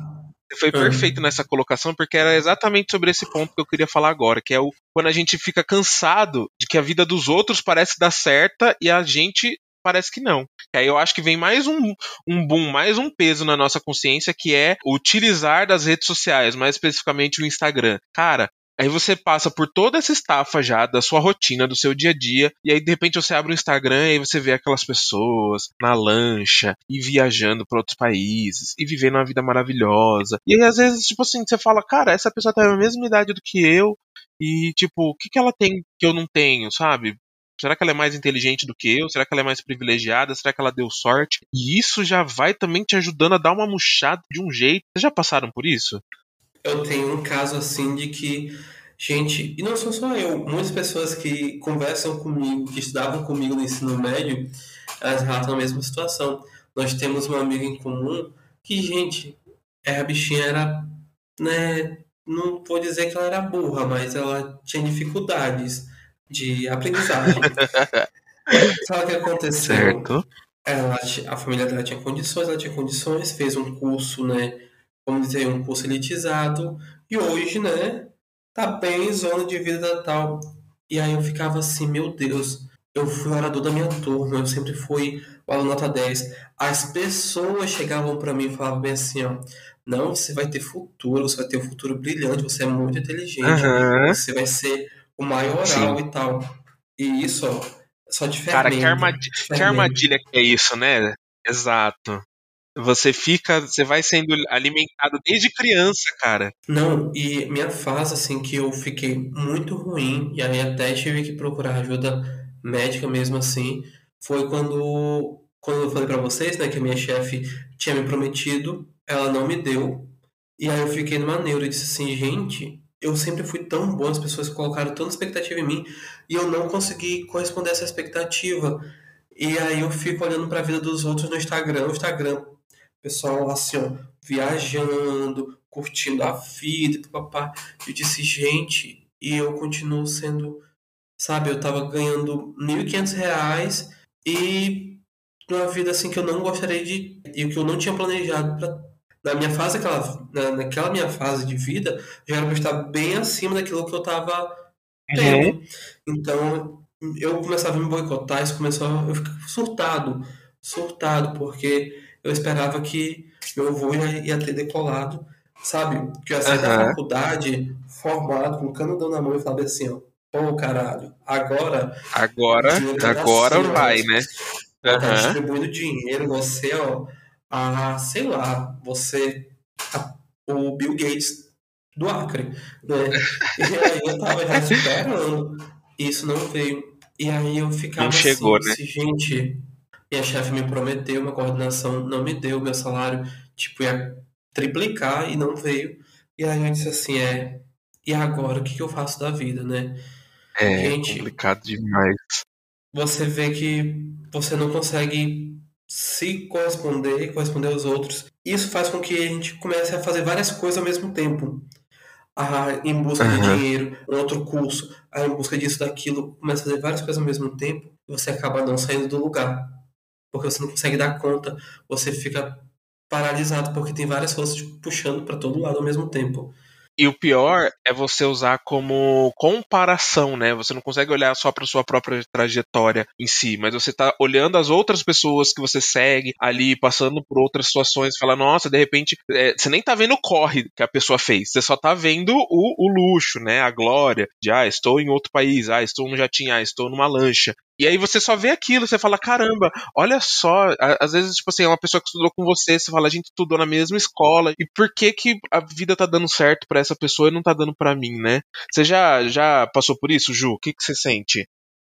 Foi perfeito nessa colocação, porque era exatamente sobre esse ponto que eu queria falar agora, que é o quando a gente fica cansado de que a vida dos outros parece dar certa e a gente parece que não. E aí eu acho que vem mais um, um boom, mais um peso na nossa consciência, que é utilizar das redes sociais, mais especificamente o Instagram. Cara, Aí você passa por toda essa estafa já da sua rotina, do seu dia a dia, e aí de repente você abre o Instagram e você vê aquelas pessoas na lancha e viajando para outros países e vivendo uma vida maravilhosa. E aí às vezes, tipo assim, você fala, cara, essa pessoa tem a mesma idade do que eu e tipo, o que que ela tem que eu não tenho, sabe? Será que ela é mais inteligente do que eu? Será que ela é mais privilegiada? Será que ela deu sorte? E isso já vai também te ajudando a dar uma murchada de um jeito. Vocês já passaram por isso? Eu tenho um caso assim de que, gente, e não sou só eu, muitas pessoas que conversam comigo, que estudavam comigo no ensino médio, elas relatam a mesma situação. Nós temos uma amiga em comum que, gente, a bichinha era, né, não vou dizer que ela era burra, mas ela tinha dificuldades de aprendizagem. Sabe o que aconteceu? Certo. Ela, a família dela tinha condições, ela tinha condições, fez um curso, né, vamos dizer, um curso elitizado, e hoje, né, tá bem zona de vida tal. E aí eu ficava assim, meu Deus, eu fui orador da minha turma, eu sempre fui o aluno nota 10. As pessoas chegavam para mim e falavam bem assim, ó, não, você vai ter futuro, você vai ter um futuro brilhante, você é muito inteligente, uhum. você vai ser o maioral Sim. e tal. E isso, ó, só de Cara, que armadilha, que armadilha que é isso, né? Exato. Você fica, você vai sendo alimentado desde criança, cara. Não, e minha fase, assim, que eu fiquei muito ruim, e aí até tive que procurar ajuda médica mesmo assim, foi quando, quando eu falei para vocês, né, que a minha chefe tinha me prometido, ela não me deu, e aí eu fiquei numa neura e disse assim, gente, eu sempre fui tão bom, as pessoas colocaram tanta expectativa em mim, e eu não consegui corresponder a essa expectativa. E aí eu fico olhando para a vida dos outros no Instagram, o Instagram pessoal assim, ó, viajando, curtindo a vida, papá. Eu disse, gente, e eu continuo sendo, sabe, eu tava ganhando R$ 1.500 e numa vida assim que eu não gostaria de e que eu não tinha planejado para na minha fase aquela na, naquela minha fase de vida já era para estar bem acima daquilo que eu tava tendo. Uhum. Então eu começava a me boicotar, isso começou eu ficar surtado, surtado porque eu esperava que meu avô já ia ter decolado, sabe? Que eu ia sair uhum. da faculdade formado, com o canudão na mão e falava assim, ó, pô, caralho, agora... Agora, agora vai, né? Uhum. Tá distribuindo dinheiro, você, ó, a, sei lá, você, a, o Bill Gates do Acre, né? E aí eu tava já esperando, isso não veio. E aí eu ficava não chegou, assim, né? gente minha chefe me prometeu uma coordenação, não me deu, meu salário, tipo, ia triplicar e não veio. E aí eu disse assim, é, e agora, o que, que eu faço da vida, né? É Gente, complicado demais. Você vê que você não consegue se corresponder e corresponder aos outros. Isso faz com que a gente comece a fazer várias coisas ao mesmo tempo. Ah, em busca uhum. de dinheiro, um outro curso, ah, em busca disso, daquilo, começa a fazer várias coisas ao mesmo tempo e você acaba não saindo do lugar porque você não consegue dar conta, você fica paralisado porque tem várias forças puxando para todo lado ao mesmo tempo. E o pior é você usar como comparação, né? Você não consegue olhar só para sua própria trajetória em si, mas você tá olhando as outras pessoas que você segue ali, passando por outras situações, fala, nossa, de repente, é, você nem tá vendo o corre que a pessoa fez, você só tá vendo o, o luxo, né? A glória de, ah, estou em outro país, ah, estou no jatinho, ah, estou numa lancha. E aí você só vê aquilo, você fala, caramba, olha só, às vezes, tipo assim, é uma pessoa que estudou com você, você fala, a gente estudou na mesma escola, e por que que a vida tá dando certo para essa pessoa e não tá dando para mim, né? Você já, já passou por isso, Ju? O que, que você sente?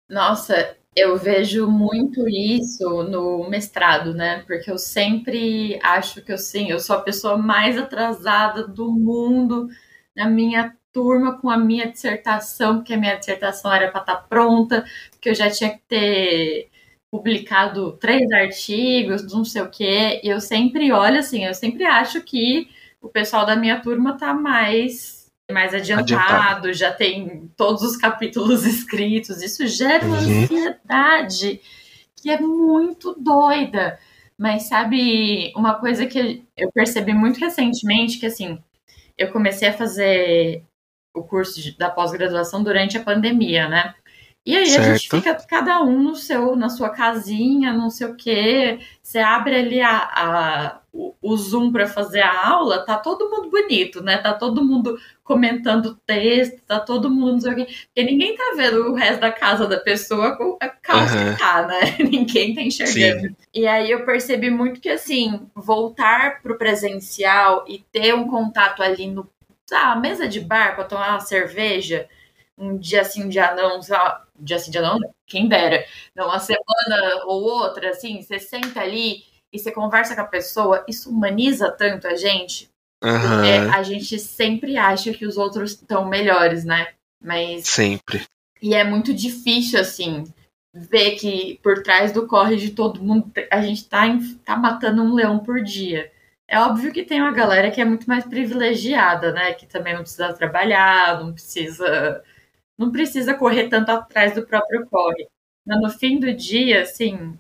Nossa, eu vejo muito isso no mestrado, né? Porque eu sempre acho que eu sim, eu sou a pessoa mais atrasada do mundo na minha turma com a minha dissertação, porque a minha dissertação era para estar tá pronta, porque eu já tinha que ter publicado três artigos, não sei o quê. E eu sempre olho assim, eu sempre acho que o pessoal da minha turma está mais mais adiantado, adiantado, já tem todos os capítulos escritos. Isso gera uma uhum. ansiedade que é muito doida. Mas sabe, uma coisa que eu percebi muito recentemente que assim, eu comecei a fazer o curso de, da pós-graduação durante a pandemia, né? E aí certo. a gente fica cada um no seu, na sua casinha, não sei o quê. Você abre ali a, a o, o, Zoom para fazer a aula, tá todo mundo bonito, né? Tá todo mundo comentando texto, tá todo mundo não sei o quê. Porque ninguém tá vendo o resto da casa da pessoa com a caos uhum. que tá, né? ninguém tá enxergando. Sim. E aí eu percebi muito que, assim, voltar pro presencial e ter um contato ali no ah, mesa de bar para tomar uma cerveja, um dia sim, um dia não, um dia sim, um dia não, quem dera. Não, uma semana ou outra, assim, você senta ali e você conversa com a pessoa, isso humaniza tanto a gente. Uhum. É, a gente sempre acha que os outros estão melhores, né? Mas. Sempre. E é muito difícil, assim, ver que por trás do corre de todo mundo a gente tá, tá matando um leão por dia. É óbvio que tem uma galera que é muito mais privilegiada, né? Que também não precisa trabalhar, não precisa. Não precisa correr tanto atrás do próprio corre. Mas no fim do dia, assim,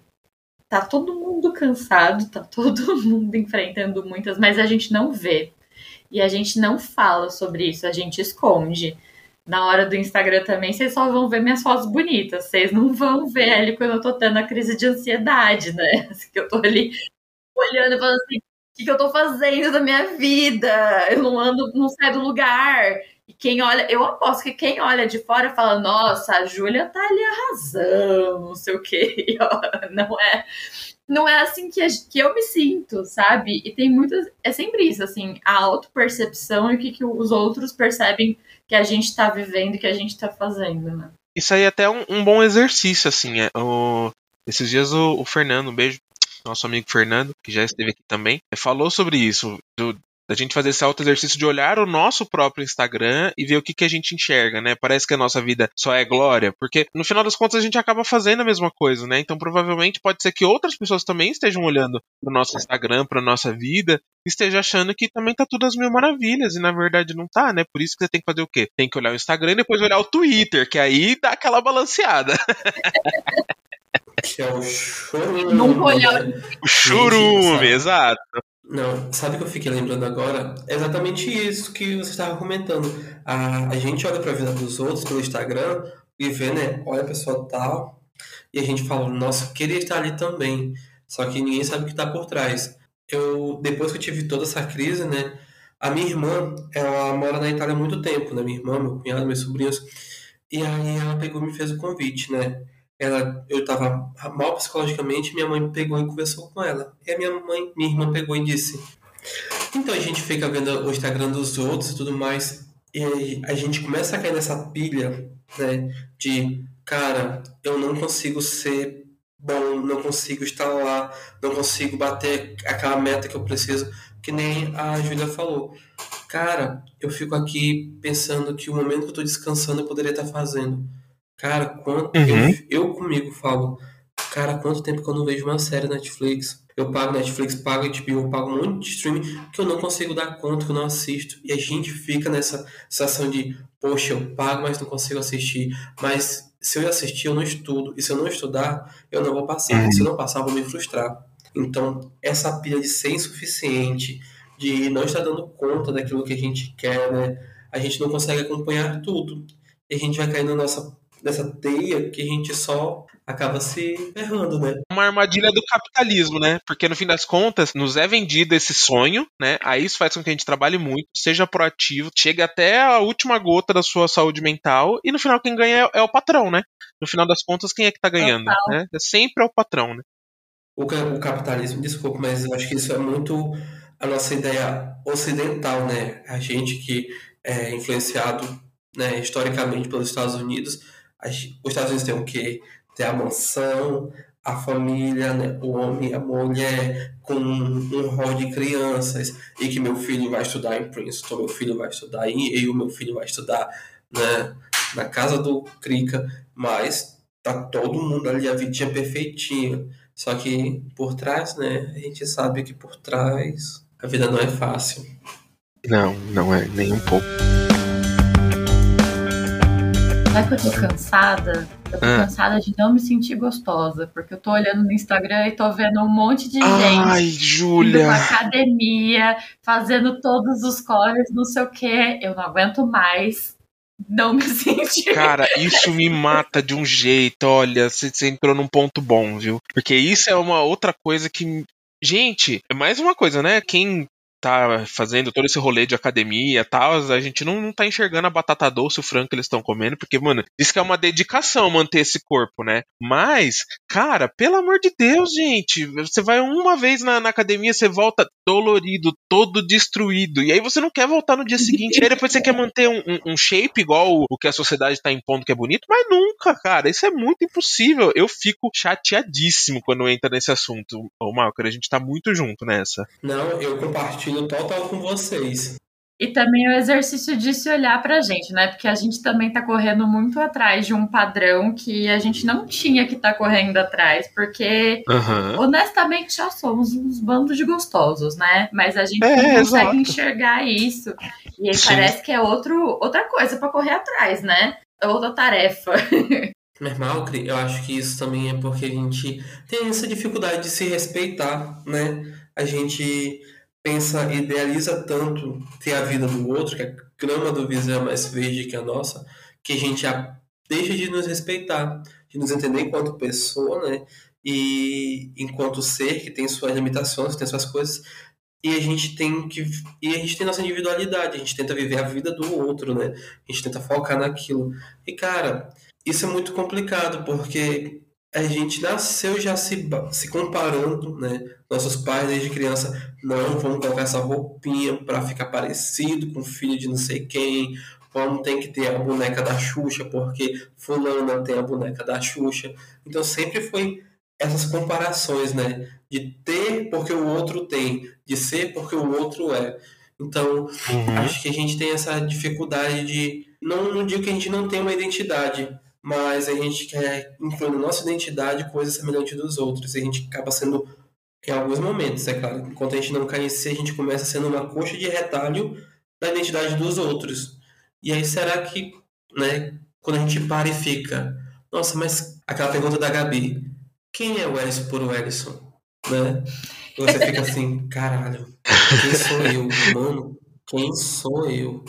tá todo mundo cansado, tá todo mundo enfrentando muitas, mas a gente não vê. E a gente não fala sobre isso, a gente esconde. Na hora do Instagram também, vocês só vão ver minhas fotos bonitas. Vocês não vão ver ali quando eu tô tendo a crise de ansiedade, né? Que eu tô ali olhando e falando assim, que, que eu tô fazendo da minha vida? Eu não ando, não saio do lugar. E quem olha, eu aposto que quem olha de fora fala, nossa, a Júlia tá ali arrasando, não sei o quê. Não é, não é assim que, que eu me sinto, sabe? E tem muitas. É sempre isso, assim, a autopercepção e o que, que os outros percebem que a gente tá vivendo que a gente tá fazendo, né? Isso aí é até um, um bom exercício, assim. É, o, esses dias o, o Fernando, um beijo nosso amigo Fernando, que já esteve aqui também, falou sobre isso, do, da gente fazer esse auto exercício de olhar o nosso próprio Instagram e ver o que, que a gente enxerga, né? Parece que a nossa vida só é glória, porque no final das contas a gente acaba fazendo a mesma coisa, né? Então provavelmente pode ser que outras pessoas também estejam olhando pro nosso Instagram, pra nossa vida, e estejam achando que também tá tudo às mil maravilhas, e na verdade não tá, né? Por isso que você tem que fazer o quê? Tem que olhar o Instagram e depois olhar o Twitter, que aí dá aquela balanceada. Que é o chorume. Nunca olhar o churume, exato. Não, sabe o que eu fiquei lembrando agora? É exatamente isso que você estava comentando. A, a gente olha para a vida dos outros pelo Instagram e vê, né? Olha a pessoa tal. E a gente fala, nossa, queria estar ali também. Só que ninguém sabe o que está por trás. Eu, depois que eu tive toda essa crise, né? A minha irmã, ela mora na Itália há muito tempo, né? Minha irmã, meu cunhado, meus sobrinhos. E aí ela pegou e me fez o convite, né? Ela, eu estava mal psicologicamente, minha mãe pegou e conversou com ela. E a minha mãe, minha irmã pegou e disse: Então a gente fica vendo o Instagram dos outros e tudo mais, e a gente começa a cair nessa pilha, né, de cara, eu não consigo ser bom, não consigo estar lá, não consigo bater aquela meta que eu preciso, que nem a Júlia falou. Cara, eu fico aqui pensando que o momento que eu estou descansando eu poderia estar fazendo Cara, quanto uhum. eu, eu comigo falo, cara, quanto tempo que eu não vejo uma série Netflix? Eu pago Netflix, pago HBO, eu pago um monte de streaming que eu não consigo dar conta, que eu não assisto. E a gente fica nessa sensação de, poxa, eu pago, mas não consigo assistir. Mas se eu assistir, eu não estudo. E se eu não estudar, eu não vou passar. Uhum. Se eu não passar, eu vou me frustrar. Então, essa pilha de ser insuficiente, de não estar dando conta daquilo que a gente quer, né? A gente não consegue acompanhar tudo. E a gente vai cair na nossa dessa teia que a gente só acaba se errando, né? Uma armadilha do capitalismo, né? Porque no fim das contas, nos é vendido esse sonho, né? Aí isso faz com que a gente trabalhe muito, seja proativo, chegue até a última gota da sua saúde mental e no final quem ganha é, é o patrão, né? No final das contas, quem é que tá ganhando? Né? É sempre é o patrão, né? O, o capitalismo, desculpa, mas eu acho que isso é muito a nossa ideia ocidental, né? A gente que é influenciado né, historicamente pelos Estados Unidos, os Estados Unidos têm o quê? Tem a mansão, a família, né? o homem, a mulher, com um rol de crianças, e que meu filho vai estudar em Princeton, meu filho vai estudar em e o meu filho vai estudar né, na casa do Crica, mas tá todo mundo ali, a vidinha perfeitinha. Só que por trás, né, a gente sabe que por trás a vida não é fácil. Não, não é nem um pouco. Sabe que eu tô cansada? Eu tô ah. cansada de não me sentir gostosa, porque eu tô olhando no Instagram e tô vendo um monte de Ai, gente Júlia. indo academia, fazendo todos os cores, não sei o quê. Eu não aguento mais não me sentir. Cara, isso me mata de um jeito. Olha, você, você entrou num ponto bom, viu? Porque isso é uma outra coisa que Gente, é mais uma coisa, né? Quem tá fazendo todo esse rolê de academia e tal, a gente não, não tá enxergando a batata doce, o frango que eles estão comendo, porque, mano, diz que é uma dedicação manter esse corpo, né? Mas, cara, pelo amor de Deus, gente, você vai uma vez na, na academia, você volta dolorido, todo destruído, e aí você não quer voltar no dia seguinte, e aí depois você quer manter um, um, um shape igual o, que a sociedade tá impondo que é bonito, mas nunca, cara, isso é muito impossível. Eu fico chateadíssimo quando entra nesse assunto. Ô, Malker, a gente tá muito junto nessa. Não, eu compartilho total com vocês. E também o exercício de se olhar pra gente, né? Porque a gente também tá correndo muito atrás de um padrão que a gente não tinha que estar tá correndo atrás, porque uhum. honestamente já somos uns bandos de gostosos, né? Mas a gente é, não consegue exato. enxergar isso. E aí parece que é outro, outra coisa para correr atrás, né? É outra tarefa. Normal, eu acho que isso também é porque a gente tem essa dificuldade de se respeitar, né? A gente pensa, idealiza tanto ter a vida do outro, que a grama do vizinho é mais verde que a nossa, que a gente deixa de nos respeitar, de nos entender enquanto pessoa, né? E enquanto ser que tem suas limitações, tem suas coisas, e a gente tem que e a gente tem nossa individualidade, a gente tenta viver a vida do outro, né? A gente tenta focar naquilo. E cara, isso é muito complicado porque a gente nasceu já se, se comparando, né? Nossos pais desde criança não vão colocar essa roupinha para ficar parecido com o filho de não sei quem, vamos tem que ter a boneca da Xuxa porque fulana tem a boneca da Xuxa. Então sempre foi essas comparações, né? De ter porque o outro tem, de ser porque o outro é. Então, uhum. acho que a gente tem essa dificuldade de. Não, não digo que a gente não tem uma identidade, mas a gente quer incluir na nossa identidade coisas semelhantes dos outros. E a gente acaba sendo, em alguns momentos, é claro, enquanto a gente não cai em si, a gente começa sendo uma coxa de retalho da identidade dos outros. E aí, será que, né, quando a gente para e fica, nossa, mas aquela pergunta da Gabi, quem é o Ellison por o Ellison? Né? Você fica assim, caralho, quem sou eu? Mano, quem sou eu?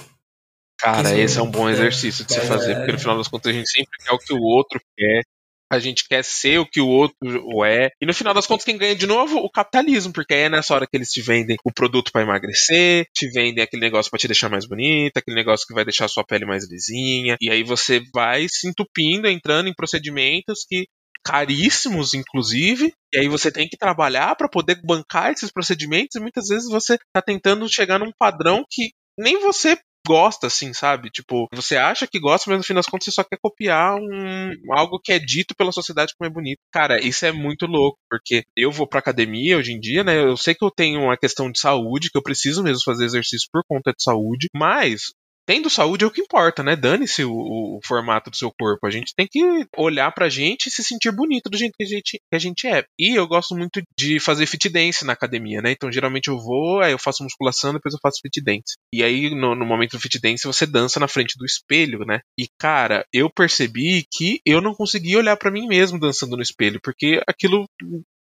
Cara, esse é um bom exercício de se fazer, porque no final das contas a gente sempre quer o que o outro quer, a gente quer ser o que o outro é. E no final das contas, quem ganha de novo? O capitalismo, porque é nessa hora que eles te vendem o produto para emagrecer, te vendem aquele negócio para te deixar mais bonita, aquele negócio que vai deixar a sua pele mais lisinha. E aí você vai se entupindo, entrando em procedimentos que caríssimos, inclusive, e aí você tem que trabalhar para poder bancar esses procedimentos, e muitas vezes você está tentando chegar num padrão que nem você gosta, assim, sabe? Tipo, você acha que gosta, mas no fim das contas você só quer copiar um, algo que é dito pela sociedade como é bonito. Cara, isso é muito louco, porque eu vou pra academia hoje em dia, né? Eu sei que eu tenho uma questão de saúde, que eu preciso mesmo fazer exercício por conta de saúde, mas tendo saúde é o que importa, né? Dane-se o, o, formato do seu corpo. A gente tem que olhar pra gente e se sentir bonito do jeito que a gente, que a gente é. E eu gosto muito de fazer fit dance na academia, né? Então geralmente eu vou, aí eu faço musculação, depois eu faço fit dance. E aí no, no momento do fit dance você dança na frente do espelho, né? E cara, eu percebi que eu não conseguia olhar para mim mesmo dançando no espelho, porque aquilo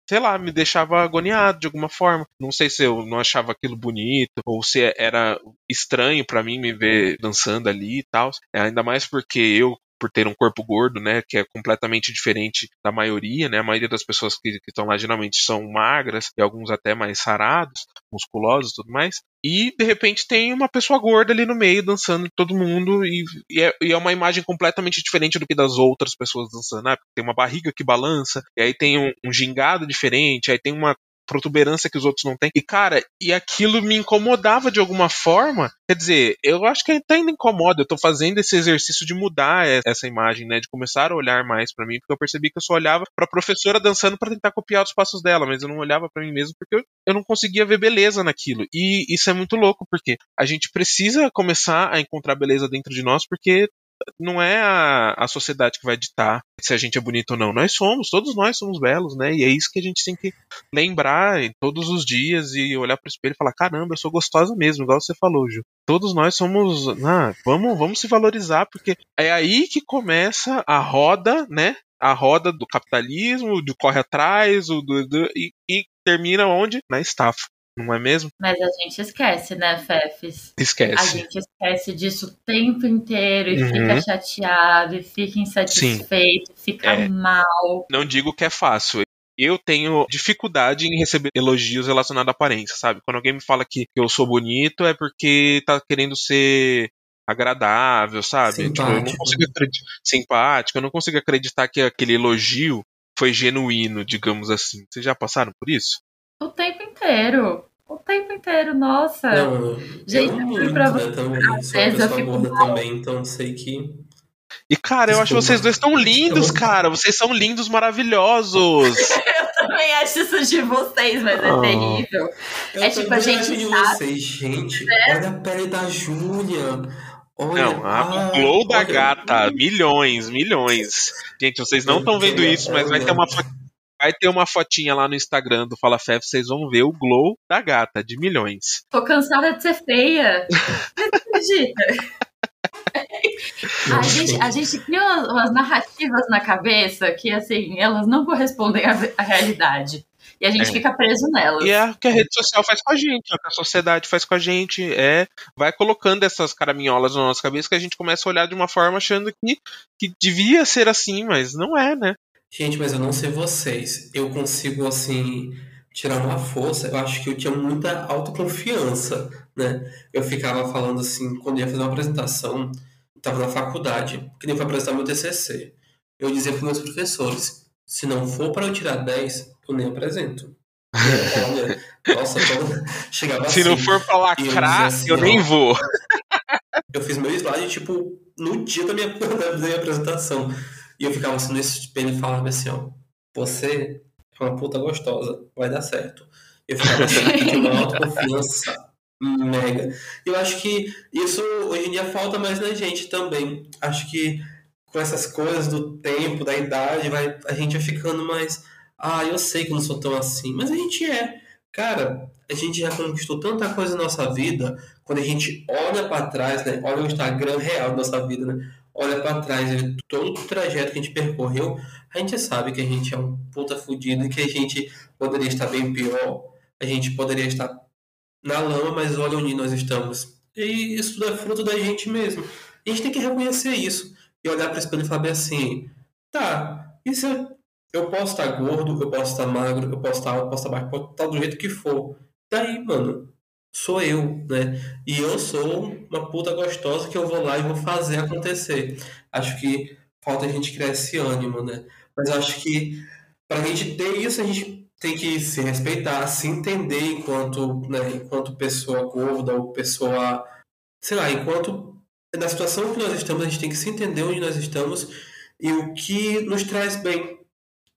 sei lá, me deixava agoniado de alguma forma. Não sei se eu não achava aquilo bonito ou se era estranho para mim me ver dançando ali e tal. É, ainda mais porque eu por ter um corpo gordo, né, que é completamente diferente da maioria, né, a maioria das pessoas que, estão lá geralmente são magras e alguns até mais sarados, musculosos tudo mais, e de repente tem uma pessoa gorda ali no meio dançando todo mundo e, e, é, e é, uma imagem completamente diferente do que das outras pessoas dançando, né, tem uma barriga que balança, e aí tem um, um gingado diferente, aí tem uma protuberância que os outros não têm. E, cara, e aquilo me incomodava de alguma forma. Quer dizer, eu acho que até ainda incomoda. Eu tô fazendo esse exercício de mudar essa imagem, né? De começar a olhar mais para mim, porque eu percebi que eu só olhava pra professora dançando para tentar copiar os passos dela, mas eu não olhava para mim mesmo porque eu, eu não conseguia ver beleza naquilo. E isso é muito louco, porque a gente precisa começar a encontrar beleza dentro de nós, porque não é a, a sociedade que vai ditar se a gente é bonito ou não. Nós somos, todos nós somos belos, né? E é isso que a gente tem que lembrar todos os dias e olhar pro espelho e falar: caramba, eu sou gostosa mesmo, igual você falou, Ju. Todos nós somos. Ah, vamos, vamos se valorizar, porque é aí que começa a roda, né? A roda do capitalismo, do corre atrás, do, do, do e, e termina onde? Na estafa não é mesmo? Mas a gente esquece, né, Fefes? Esquece. A gente esquece disso o tempo inteiro e uhum. fica chateado, e fica insatisfeito, Sim. fica é. mal. Não digo que é fácil. Eu tenho dificuldade em receber elogios relacionados à aparência, sabe? Quando alguém me fala que eu sou bonito, é porque tá querendo ser agradável, sabe? Tipo, eu não consigo acreditar, simpático, eu não consigo acreditar que aquele elogio foi genuíno, digamos assim. Vocês já passaram por isso? O tempo inteiro. O tempo inteiro, nossa. Não, Gente, eu, muito, pra você. Né, também. Sou uma pessoa gorda mal. também, então sei que. E, cara, eu acho que vocês dois estão lindos, cara. Vocês são lindos, maravilhosos. eu também acho isso de vocês, mas é oh. terrível. Eu é tipo, a gente sabe... de vocês, gente. É. Olha a pele da Júlia. Olha, não, a, o glow da gata, milhões, milhões. Gente, vocês não estão vendo isso, mas vai ter uma Vai ter uma fotinha lá no Instagram do Fala Fef, vocês vão ver o glow da gata, de milhões. Tô cansada de ser feia. acredita? a, gente, a gente cria umas, umas, narrativas na cabeça que, assim, elas não correspondem à, à realidade. E a gente é. fica preso nelas. E é o que a rede social faz com a gente, é o que a sociedade faz com a gente. É, vai colocando essas caraminholas na nossa cabeça que a gente começa a olhar de uma forma achando que, que devia ser assim, mas não é, né? Gente, mas eu não sei vocês. Eu consigo, assim, tirar uma força, eu acho que eu tinha muita autoconfiança, né? Eu ficava falando assim, quando ia fazer uma apresentação, estava na faculdade, que nem foi apresentar meu TCC. Eu dizia para meus professores, se não for para eu tirar 10, eu nem apresento. Olha, nossa, quando chegava Se assim, não for pra lacrar, assim, eu nem ó. vou. Eu fiz meu slide, tipo, no dia da minha, da minha apresentação. E eu ficava assim nesse espelho e falava assim, ó, você é uma puta gostosa, vai dar certo. Eu ficava assim, tinha uma autoconfiança mega. Eu acho que isso hoje em dia falta mais na gente também. Acho que com essas coisas do tempo, da idade, vai, a gente vai ficando mais. Ah, eu sei que não sou tão assim, mas a gente é. Cara, a gente já conquistou tanta coisa na nossa vida, quando a gente olha para trás, né? Olha o Instagram real da nossa vida, né? Olha para trás, vê todo o trajeto que a gente percorreu, a gente sabe que a gente é um puta fudido e que a gente poderia estar bem pior, a gente poderia estar na lama, mas olha onde nós estamos. E isso tudo é fruto da gente mesmo. A gente tem que reconhecer isso e olhar para o espelho e falar assim: tá, isso eu, eu posso estar gordo, eu posso estar magro, eu posso estar alto, eu posso estar baixo, posso estar do jeito que for. Daí, mano, sou eu, né? E eu sou uma puta gostosa que eu vou lá e vou fazer acontecer. Acho que falta a gente criar esse ânimo, né? Mas acho que para a gente ter isso, a gente tem que se respeitar, se entender enquanto, né, enquanto pessoa gorda ou pessoa, sei lá, enquanto na situação que nós estamos, a gente tem que se entender onde nós estamos e o que nos traz bem,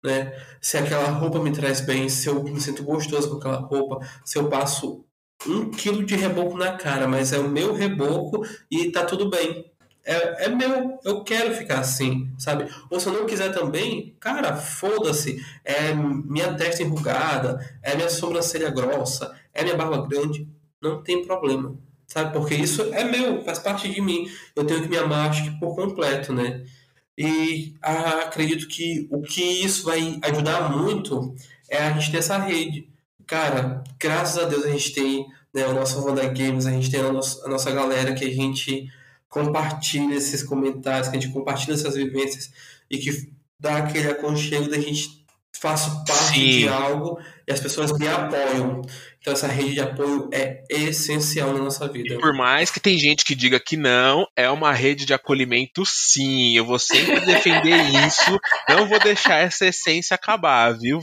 né? Se aquela roupa me traz bem, se eu me sinto gostoso com aquela roupa, se eu passo um quilo de reboco na cara, mas é o meu reboco e tá tudo bem. É, é meu, eu quero ficar assim, sabe? Ou se eu não quiser também, cara, foda-se. É minha testa enrugada, é minha sobrancelha grossa, é minha barba grande, não tem problema, sabe? Porque isso é meu, faz parte de mim. Eu tenho que me amar, acho que por completo, né? E ah, acredito que o que isso vai ajudar muito é a gente ter essa rede. Cara, graças a Deus a gente tem né, o nosso Wanda Games, a gente tem a nossa, a nossa galera que a gente compartilha esses comentários, que a gente compartilha essas vivências e que dá aquele aconchego da gente faço parte Sim. de algo e as pessoas me apoiam. Então essa rede de apoio é essencial na nossa vida. Por mais que tem gente que diga que não, é uma rede de acolhimento sim. Eu vou sempre defender isso. Não vou deixar essa essência acabar, viu?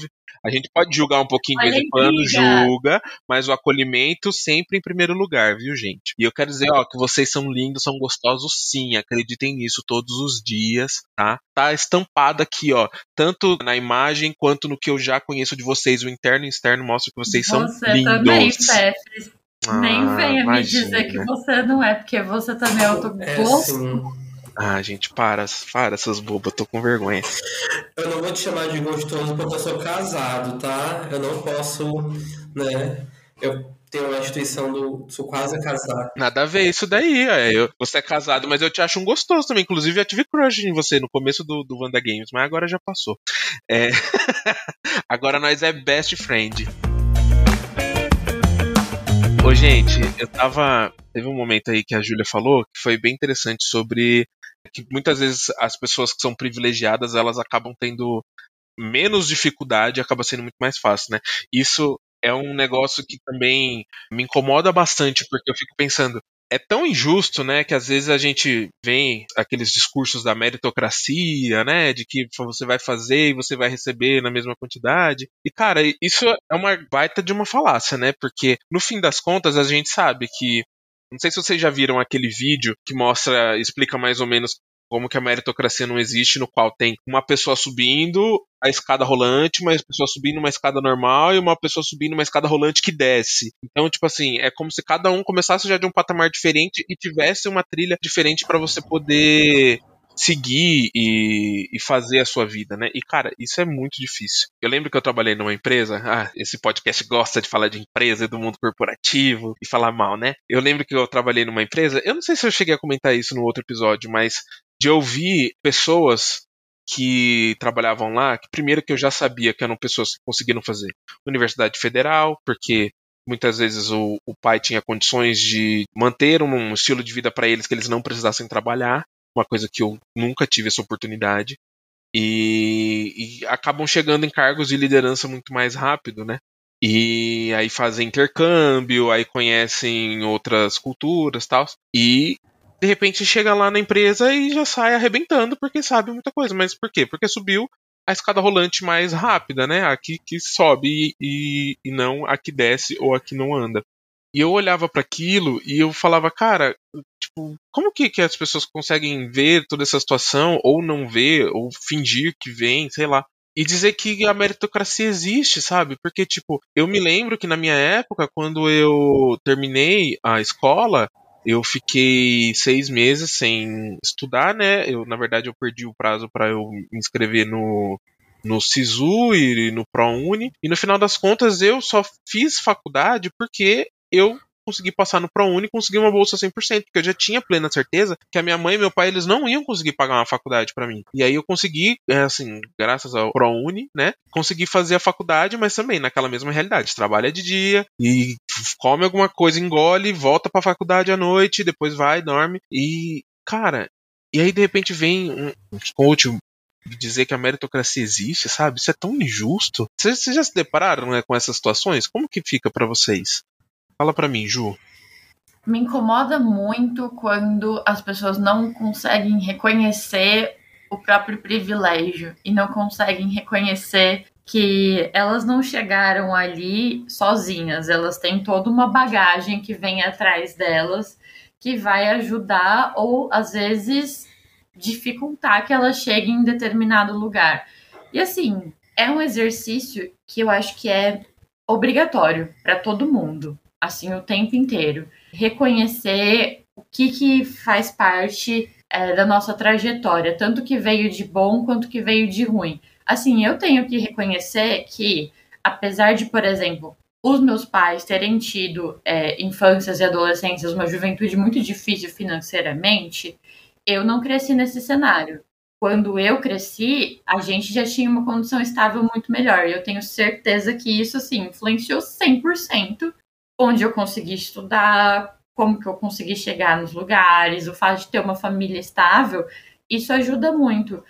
A gente pode julgar um pouquinho de vez em quando, julga, mas o acolhimento sempre em primeiro lugar, viu, gente? E eu quero dizer, ó, que vocês são lindos, são gostosos sim, acreditem nisso todos os dias, tá? Tá estampado aqui, ó, tanto na imagem quanto no que eu já conheço de vocês, o interno e o externo mostra que vocês são Você lindos. também. Nem Ah, venha me imagina. dizer que você não é, porque você também é outro É gosto. Ah, gente, para, para, seus bobos, eu tô com vergonha. eu não vou te chamar de gostoso porque eu sou casado, tá? Eu não posso, né? Eu tenho uma instituição do. sou quase casado. Nada a ver isso daí. é, eu- você é casado, mas eu te acho um gostoso também. Inclusive, já tive crush em você no começo do, do Wanda Games, mas agora já passou. É, agora nós é best friend. Ô, gente, eu tava. Teve um momento aí que a Júlia falou que foi bem interessante sobre que muitas vezes as pessoas que são privilegiadas elas acabam tendo menos dificuldade e acaba sendo muito mais fácil, né? Isso é um negócio que também me incomoda bastante, porque eu fico pensando, é tão injusto, né, que às vezes a gente vê aqueles discursos da meritocracia, né, de que você vai fazer e você vai receber na mesma quantidade. E cara, isso é uma baita de uma falácia, né? Porque no fim das contas a gente sabe que não sei se vocês já viram aquele vídeo que mostra, explica mais ou menos como que a meritocracia não existe, no qual tem uma pessoa subindo a escada rolante, uma pessoa subindo uma escada normal e uma pessoa subindo uma escada rolante que desce. Então, tipo assim, é como se cada um começasse já de um patamar diferente e tivesse uma trilha diferente para você poder seguir e, e fazer a sua vida, né? E, cara, isso é muito difícil. Eu lembro que eu trabalhei numa empresa, ah, esse podcast gosta de falar de empresa e do mundo corporativo e falar mal, né? Eu lembro que eu trabalhei numa empresa, eu não sei se eu cheguei a comentar isso no outro episódio, mas de ouvir pessoas que trabalhavam lá, que primeiro que eu já sabia que eram pessoas que conseguiram fazer Universidade Federal, porque muitas vezes o, o pai tinha condições de manter um estilo de vida para eles que eles não precisassem trabalhar, uma coisa que eu nunca tive essa oportunidade. E, e acabam chegando em cargos de liderança muito mais rápido, né? E aí fazem intercâmbio, aí conhecem outras culturas tal. E de repente chega lá na empresa e já sai arrebentando porque sabe muita coisa. Mas por quê? Porque subiu a escada rolante mais rápida, né? Aqui que sobe e, e não a que desce ou a que não anda. E eu olhava para aquilo e eu falava, cara, tipo, como que, que as pessoas conseguem ver toda essa situação ou não ver ou fingir que vem, sei lá. E dizer que a meritocracia existe, sabe? Porque, tipo, eu me lembro que na minha época, quando eu terminei a escola, eu fiquei seis meses sem estudar, né? Eu, na verdade, eu perdi o prazo para eu me inscrever no, no SISU e no ProUni. E no final das contas, eu só fiz faculdade porque eu consegui passar no ProUni e consegui uma bolsa 100%, porque eu já tinha plena certeza que a minha mãe e meu pai eles não iam conseguir pagar uma faculdade para mim. E aí eu consegui, é, assim, graças ao ProUni, né, consegui fazer a faculdade, mas também naquela mesma realidade, trabalha de dia e come alguma coisa, engole, volta para a faculdade à noite, depois vai, dorme e cara, e aí de repente vem um coach dizer que a meritocracia existe, sabe? Isso é tão injusto. Vocês já se depararam né, com essas situações? Como que fica para vocês? Fala para mim, Ju. Me incomoda muito quando as pessoas não conseguem reconhecer o próprio privilégio e não conseguem reconhecer que elas não chegaram ali sozinhas, elas têm toda uma bagagem que vem atrás delas que vai ajudar ou às vezes dificultar que elas cheguem em determinado lugar. E assim, é um exercício que eu acho que é obrigatório para todo mundo assim, o tempo inteiro. Reconhecer o que, que faz parte é, da nossa trajetória, tanto que veio de bom quanto que veio de ruim. Assim, eu tenho que reconhecer que, apesar de, por exemplo, os meus pais terem tido é, infâncias e adolescências, uma juventude muito difícil financeiramente, eu não cresci nesse cenário. Quando eu cresci, a gente já tinha uma condição estável muito melhor. E eu tenho certeza que isso, assim, influenciou 100% onde eu consegui estudar, como que eu consegui chegar nos lugares, o fato de ter uma família estável, isso ajuda muito.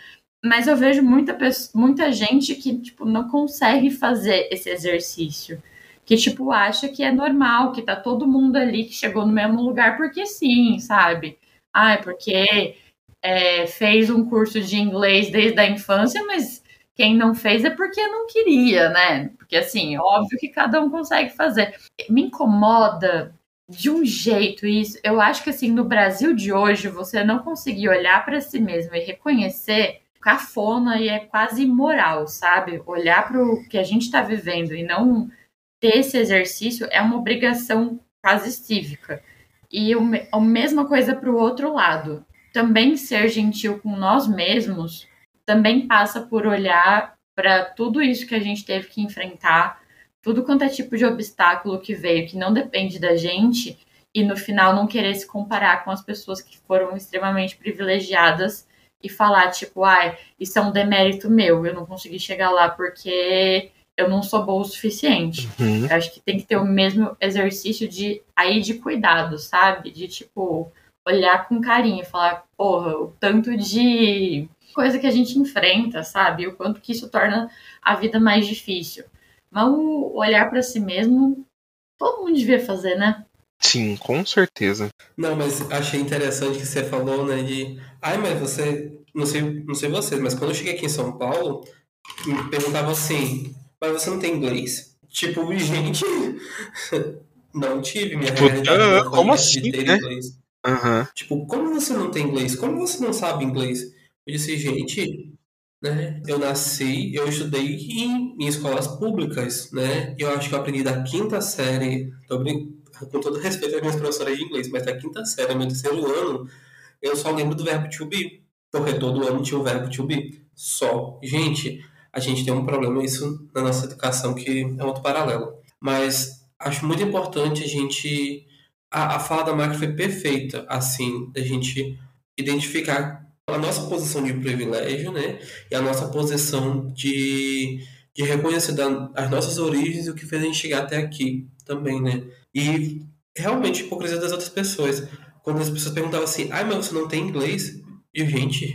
Mas eu vejo muita, muita gente que, tipo, não consegue fazer esse exercício. Que, tipo, acha que é normal, que tá todo mundo ali que chegou no mesmo lugar porque sim, sabe? Ah, porque é, fez um curso de inglês desde a infância, mas quem não fez é porque não queria, né? Porque assim, óbvio que cada um consegue fazer. Me incomoda de um jeito isso. Eu acho que assim, no Brasil de hoje, você não conseguir olhar para si mesmo e reconhecer cafona e é quase imoral, sabe? Olhar para o que a gente está vivendo e não ter esse exercício é uma obrigação quase cívica. E a mesma coisa para o outro lado. Também ser gentil com nós mesmos também passa por olhar para tudo isso que a gente teve que enfrentar, tudo quanto é tipo de obstáculo que veio, que não depende da gente, e no final não querer se comparar com as pessoas que foram extremamente privilegiadas e falar, tipo, ai, ah, isso é um demérito meu, eu não consegui chegar lá porque eu não sou boa o suficiente. Uhum. Eu acho que tem que ter o mesmo exercício de aí de cuidado, sabe? De tipo olhar com carinho e falar, porra, o tanto de coisa que a gente enfrenta, sabe? O quanto que isso torna a vida mais difícil. Mas o olhar para si mesmo, todo mundo devia fazer, né? Sim, com certeza. Não, mas achei interessante que você falou, né, de... Ai, mas você... Não sei, não sei vocês, mas quando eu cheguei aqui em São Paulo, me perguntavam assim, mas você não tem inglês? Tipo, gente... não tive minha tipo, realidade. Uh, como assim, né? Inglês. Uhum. Tipo, como você não tem inglês? Como você não sabe inglês? Eu disse, gente, né? Eu nasci, eu estudei em, em escolas públicas, né? Eu acho que eu aprendi da quinta série, com todo respeito às minhas professoras de inglês, mas da quinta série, meu terceiro ano, eu só lembro do verbo to be, porque todo ano tinha o verbo to be, só. Gente, a gente tem um problema isso na nossa educação que é outro paralelo. Mas acho muito importante a gente a, a fala da Mark foi perfeita, assim, da gente identificar a nossa posição de privilégio, né? E a nossa posição de, de reconhecer da, as nossas origens e o que fez a gente chegar até aqui também, né? E realmente hipocrisia das outras pessoas. Quando as pessoas perguntavam assim, ai, mas você não tem inglês? E, gente,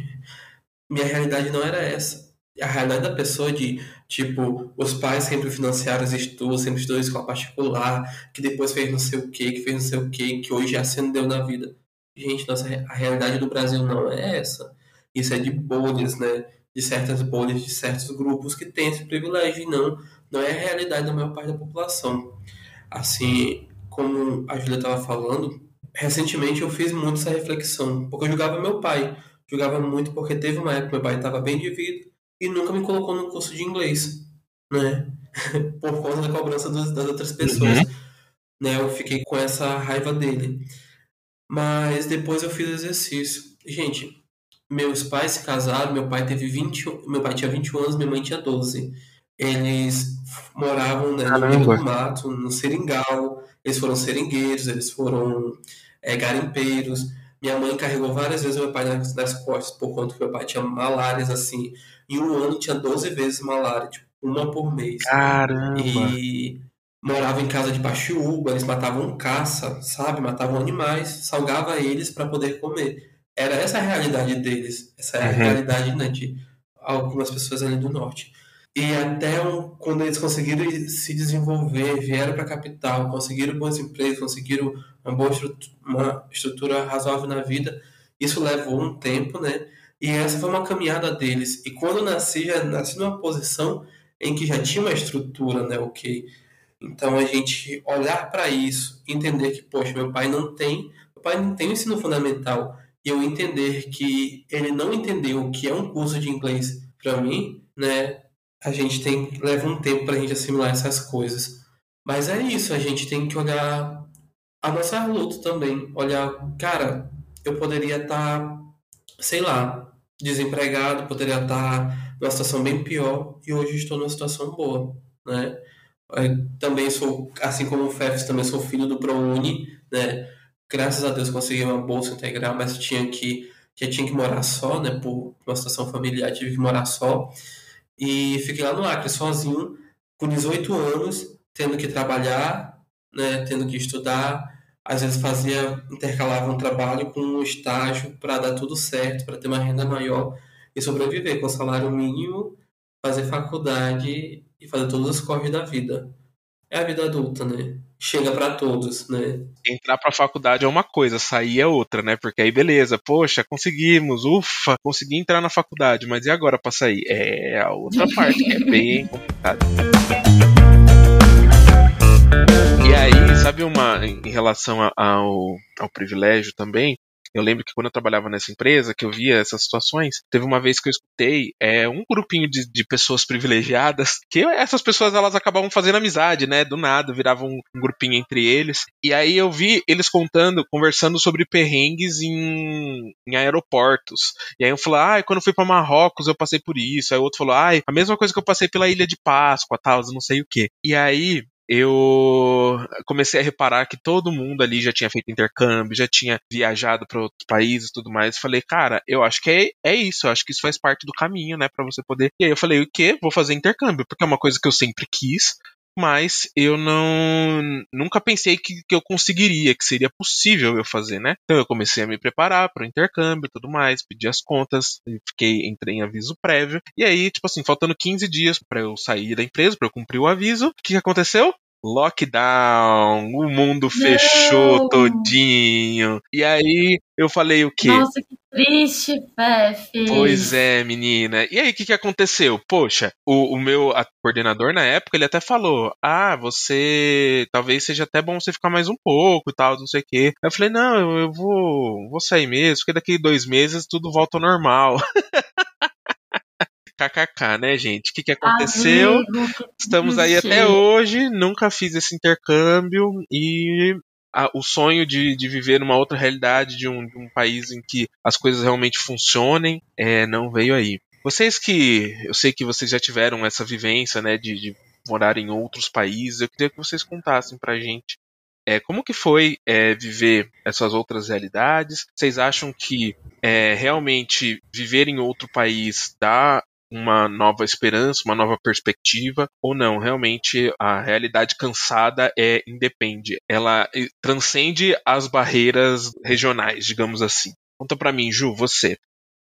minha realidade não era essa. a realidade da pessoa de, tipo, os pais sempre financiaram os estudos, sempre estudou escola particular, que depois fez não sei o que, que fez não sei o que, que hoje ascendeu na vida. Gente, nossa, a realidade do Brasil não é essa. Isso é de bolhas, né? De certas bolhas, de certos grupos que têm esse privilégio, e não, não é a realidade da maior parte da população. Assim, como a Julia estava falando, recentemente eu fiz muito essa reflexão, porque eu julgava meu pai. Julgava muito porque teve uma época que meu pai estava bem de vida e nunca me colocou no curso de inglês, né? Por conta da cobrança das outras pessoas. Uhum. Né? Eu fiquei com essa raiva dele. Mas depois eu fiz exercício. Gente, meus pais se casaram, meu pai teve 20, meu pai tinha 21 anos, minha mãe tinha 12. Eles moravam né, no meio do mato, no seringal, eles foram seringueiros, eles foram é, garimpeiros. Minha mãe carregou várias vezes meu pai nas, nas costas, por conta que meu pai tinha malárias, assim. Em um ano tinha 12 vezes malária, tipo, uma por mês. Caramba! E morava em casa de paxiúba, eles matavam caça, sabe? Matavam animais, salgava eles para poder comer. Era essa a realidade deles, essa é a uhum. realidade né, de algumas pessoas ali do norte. E até um, quando eles conseguiram se desenvolver, vieram para a capital, conseguiram bons empregos, conseguiram uma boa estrutura, uma estrutura razoável na vida, isso levou um tempo, né? E essa foi uma caminhada deles. E quando nasci, já nasci numa posição em que já tinha uma estrutura, né? Ok. Então a gente olhar para isso, entender que, poxa, meu pai não tem, meu pai não tem o ensino fundamental, e eu entender que ele não entendeu o que é um curso de inglês para mim, né? a gente tem leva um tempo para a gente assimilar essas coisas. Mas é isso, a gente tem que olhar a nossa luta também. Olhar, cara, eu poderia estar, tá, sei lá, desempregado, poderia estar tá numa situação bem pior e hoje estou numa situação boa, né? Também sou, assim como o Fefs, também sou filho do ProUni, né? Graças a Deus consegui uma bolsa integral, mas tinha que já tinha que morar só, né? Por uma situação familiar, tive que morar só. E fiquei lá no Acre, sozinho, com 18 anos, tendo que trabalhar, né, tendo que estudar. Às vezes fazia, intercalava um trabalho com um estágio para dar tudo certo, para ter uma renda maior e sobreviver com salário mínimo, fazer faculdade e fazer todas as corres da vida. É a vida adulta, né? chega para todos, né? Entrar para a faculdade é uma coisa, sair é outra, né? Porque aí beleza, poxa, conseguimos, ufa, consegui entrar na faculdade, mas e agora para sair? É a outra parte que é bem complicada. E aí, sabe uma em relação ao, ao privilégio também? Eu lembro que quando eu trabalhava nessa empresa, que eu via essas situações, teve uma vez que eu escutei é, um grupinho de, de pessoas privilegiadas, que essas pessoas elas acabavam fazendo amizade, né? Do nada, viravam um, um grupinho entre eles. E aí eu vi eles contando, conversando sobre perrengues em, em aeroportos. E aí eu falei, ah, quando eu fui para Marrocos eu passei por isso. Aí o outro falou, ah, a mesma coisa que eu passei pela Ilha de Páscoa, tal, não sei o que. E aí eu comecei a reparar que todo mundo ali já tinha feito intercâmbio, já tinha viajado para outros países e tudo mais. Falei, cara, eu acho que é, é isso, eu acho que isso faz parte do caminho, né, para você poder. E aí eu falei, o quê? Vou fazer intercâmbio, porque é uma coisa que eu sempre quis, mas eu não nunca pensei que, que eu conseguiria, que seria possível eu fazer, né? Então eu comecei a me preparar para o intercâmbio e tudo mais, pedi as contas, fiquei entrei em aviso prévio e aí tipo assim faltando 15 dias para eu sair da empresa, para eu cumprir o aviso, o que aconteceu? Lockdown, o mundo fechou todinho. E aí eu falei o quê? Nossa, que triste, Pepe. Pois é, menina. E aí o que, que aconteceu? Poxa, o, o meu coordenador na época, ele até falou: Ah, você. Talvez seja até bom você ficar mais um pouco e tal, não sei o quê. Eu falei: Não, eu, eu vou, vou sair mesmo, porque daqui dois meses tudo volta ao normal. KKK, né, gente? O que, que aconteceu? Amigo, Estamos aí até hoje, nunca fiz esse intercâmbio e a, o sonho de, de viver numa outra realidade, de um, de um país em que as coisas realmente funcionem, é, não veio aí. Vocês que. Eu sei que vocês já tiveram essa vivência, né, de, de morar em outros países, eu queria que vocês contassem pra gente é, como que foi é, viver essas outras realidades? Vocês acham que é, realmente viver em outro país dá uma nova esperança, uma nova perspectiva, ou não, realmente a realidade cansada é independe, ela eh, transcende as barreiras regionais, digamos assim. Conta para mim, Ju, você,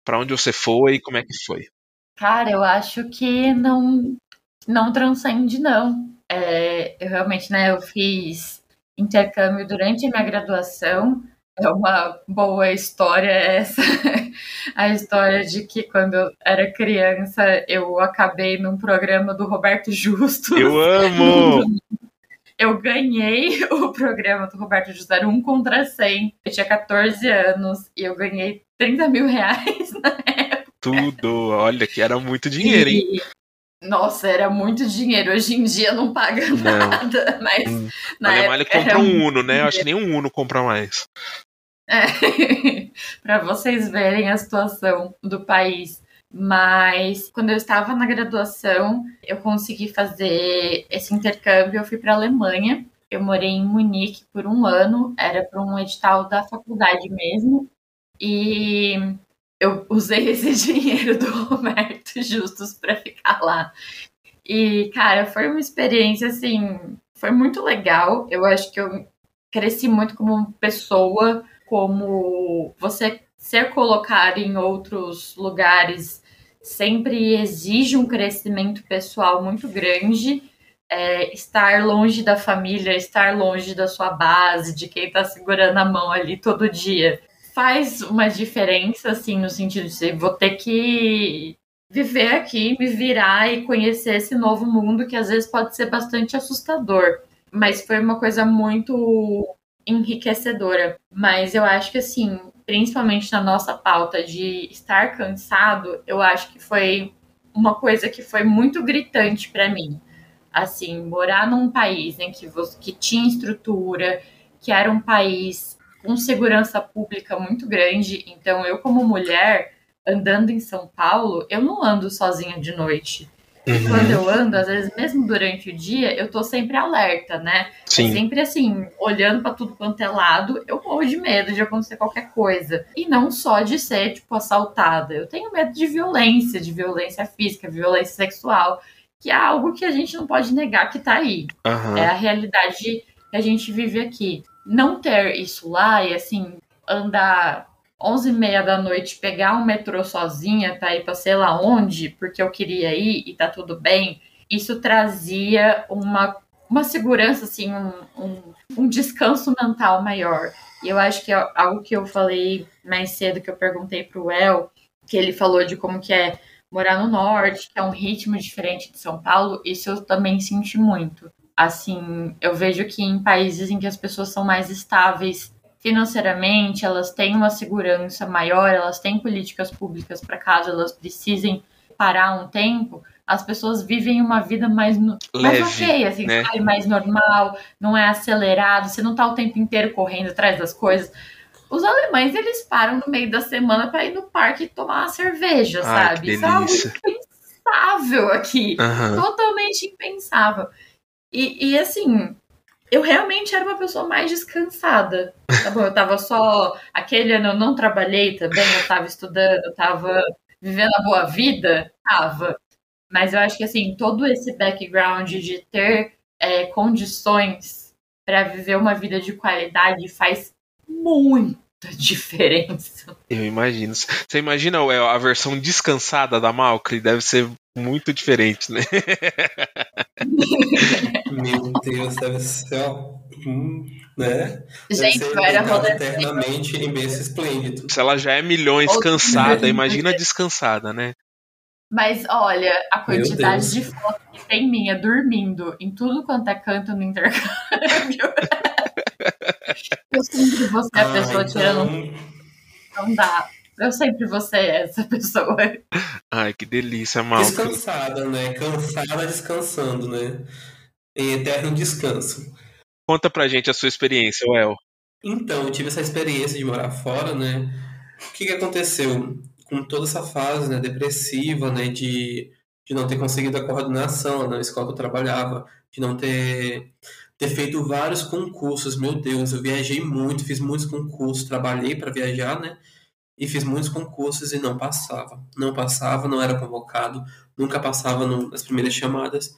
para onde você foi e como é que foi? Cara, eu acho que não, não transcende, não. É, eu realmente, né, eu fiz intercâmbio durante a minha graduação. É uma boa história essa. a história de que quando eu era criança eu acabei num programa do Roberto Justo. Eu amo! Eu ganhei o programa do Roberto Justo, era um contra 100. Eu tinha 14 anos e eu ganhei 30 mil reais na época. Tudo, olha que era muito dinheiro, hein? Nossa, era muito dinheiro. Hoje em dia não paga Não. nada, mas Hum. na época ele compra um Uno, né? Eu acho que nem um Uno compra mais. É, para vocês verem a situação do país. Mas quando eu estava na graduação, eu consegui fazer esse intercâmbio. Eu fui para a Alemanha. Eu morei em Munique por um ano, era para um edital da faculdade mesmo. E eu usei esse dinheiro do Roberto Justus para ficar lá. E, cara, foi uma experiência assim, foi muito legal. Eu acho que eu cresci muito como pessoa, como você ser colocado em outros lugares sempre exige um crescimento pessoal muito grande. É, estar longe da família, estar longe da sua base, de quem está segurando a mão ali todo dia, faz uma diferença, assim, no sentido de vou ter que viver aqui, me virar e conhecer esse novo mundo que às vezes pode ser bastante assustador. Mas foi uma coisa muito enriquecedora. Mas eu acho que, assim, principalmente na nossa pauta de estar cansado, eu acho que foi uma coisa que foi muito gritante para mim. Assim, morar num país em que, que tinha estrutura, que era um país com segurança pública muito grande. Então, eu, como mulher, andando em São Paulo, eu não ando sozinha de noite. E quando eu ando, às vezes, mesmo durante o dia, eu tô sempre alerta, né? Sim. É sempre assim, olhando para tudo quanto é lado, eu morro de medo de acontecer qualquer coisa. E não só de ser, tipo, assaltada. Eu tenho medo de violência, de violência física, violência sexual, que é algo que a gente não pode negar que tá aí. Aham. É a realidade que a gente vive aqui. Não ter isso lá e, assim, andar 11 e meia da noite, pegar um metrô sozinha pra ir pra sei lá onde, porque eu queria ir e tá tudo bem, isso trazia uma, uma segurança, assim, um, um, um descanso mental maior. E eu acho que é algo que eu falei mais cedo, que eu perguntei pro El, que ele falou de como que é morar no norte, que é um ritmo diferente de São Paulo, isso eu também senti muito. Assim, eu vejo que em países em que as pessoas são mais estáveis financeiramente, elas têm uma segurança maior, elas têm políticas públicas para caso elas precisem parar um tempo, as pessoas vivem uma vida mais, no- mais Leve, ok, assim, né? sabe? mais normal, não é acelerado, você não tá o tempo inteiro correndo atrás das coisas. Os alemães, eles param no meio da semana para ir no parque e tomar uma cerveja, Ai, sabe? Isso é algo impensável aqui Aham. totalmente impensável. E, e, assim, eu realmente era uma pessoa mais descansada. Tá bom, eu tava só. Aquele ano eu não trabalhei também, eu tava estudando, eu tava vivendo a boa vida, tava. Mas eu acho que assim, todo esse background de ter é, condições para viver uma vida de qualidade faz muita diferença. Eu imagino. Você imagina a versão descansada da Malcri? Deve ser muito diferente, né? Meu Deus, deve ser, ó, hum, né? Gente, deve ser eu era eternamente em berço esplêndido. Se ela já é milhões Outro cansada, imagina descansada, né? Mas olha, a quantidade de fotos que tem minha dormindo em tudo quanto é canto no intercâmbio. Eu sempre vou ser a Ah, pessoa tirando. então, Não dá. Eu sempre vou ser essa pessoa. Ai, que delícia, Malcri. descansada, né? Cansada descansando, né? Em eterno descanso. Conta pra gente a sua experiência, Well. Então, eu tive essa experiência de morar fora, né? O que, que aconteceu? Com toda essa fase né, depressiva, né? De, de não ter conseguido a coordenação na escola que eu trabalhava, de não ter, ter feito vários concursos. Meu Deus, eu viajei muito, fiz muitos concursos, trabalhei para viajar, né? E fiz muitos concursos e não passava. Não passava, não era convocado, nunca passava nas primeiras chamadas.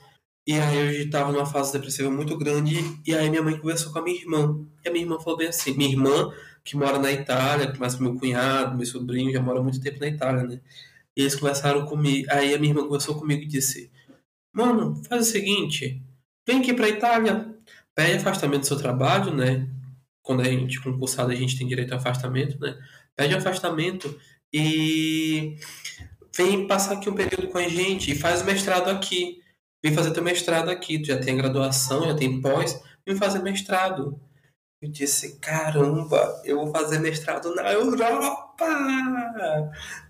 E aí eu estava numa fase depressiva muito grande e aí minha mãe conversou com a minha irmã. E a minha irmã falou bem assim, minha irmã que mora na Itália, mais meu cunhado, meu sobrinho, já mora muito tempo na Itália, né? E eles conversaram comigo. Aí a minha irmã conversou comigo e disse: Mano, faz o seguinte, vem aqui pra Itália, pede afastamento do seu trabalho, né? Quando a gente concursado, a gente tem direito a afastamento, né? Pede afastamento e vem passar aqui um período com a gente e faz mestrado aqui. Vem fazer teu mestrado aqui. Tu já tem graduação, já tem pós, vem fazer mestrado. Eu disse, caramba, eu vou fazer mestrado na Europa!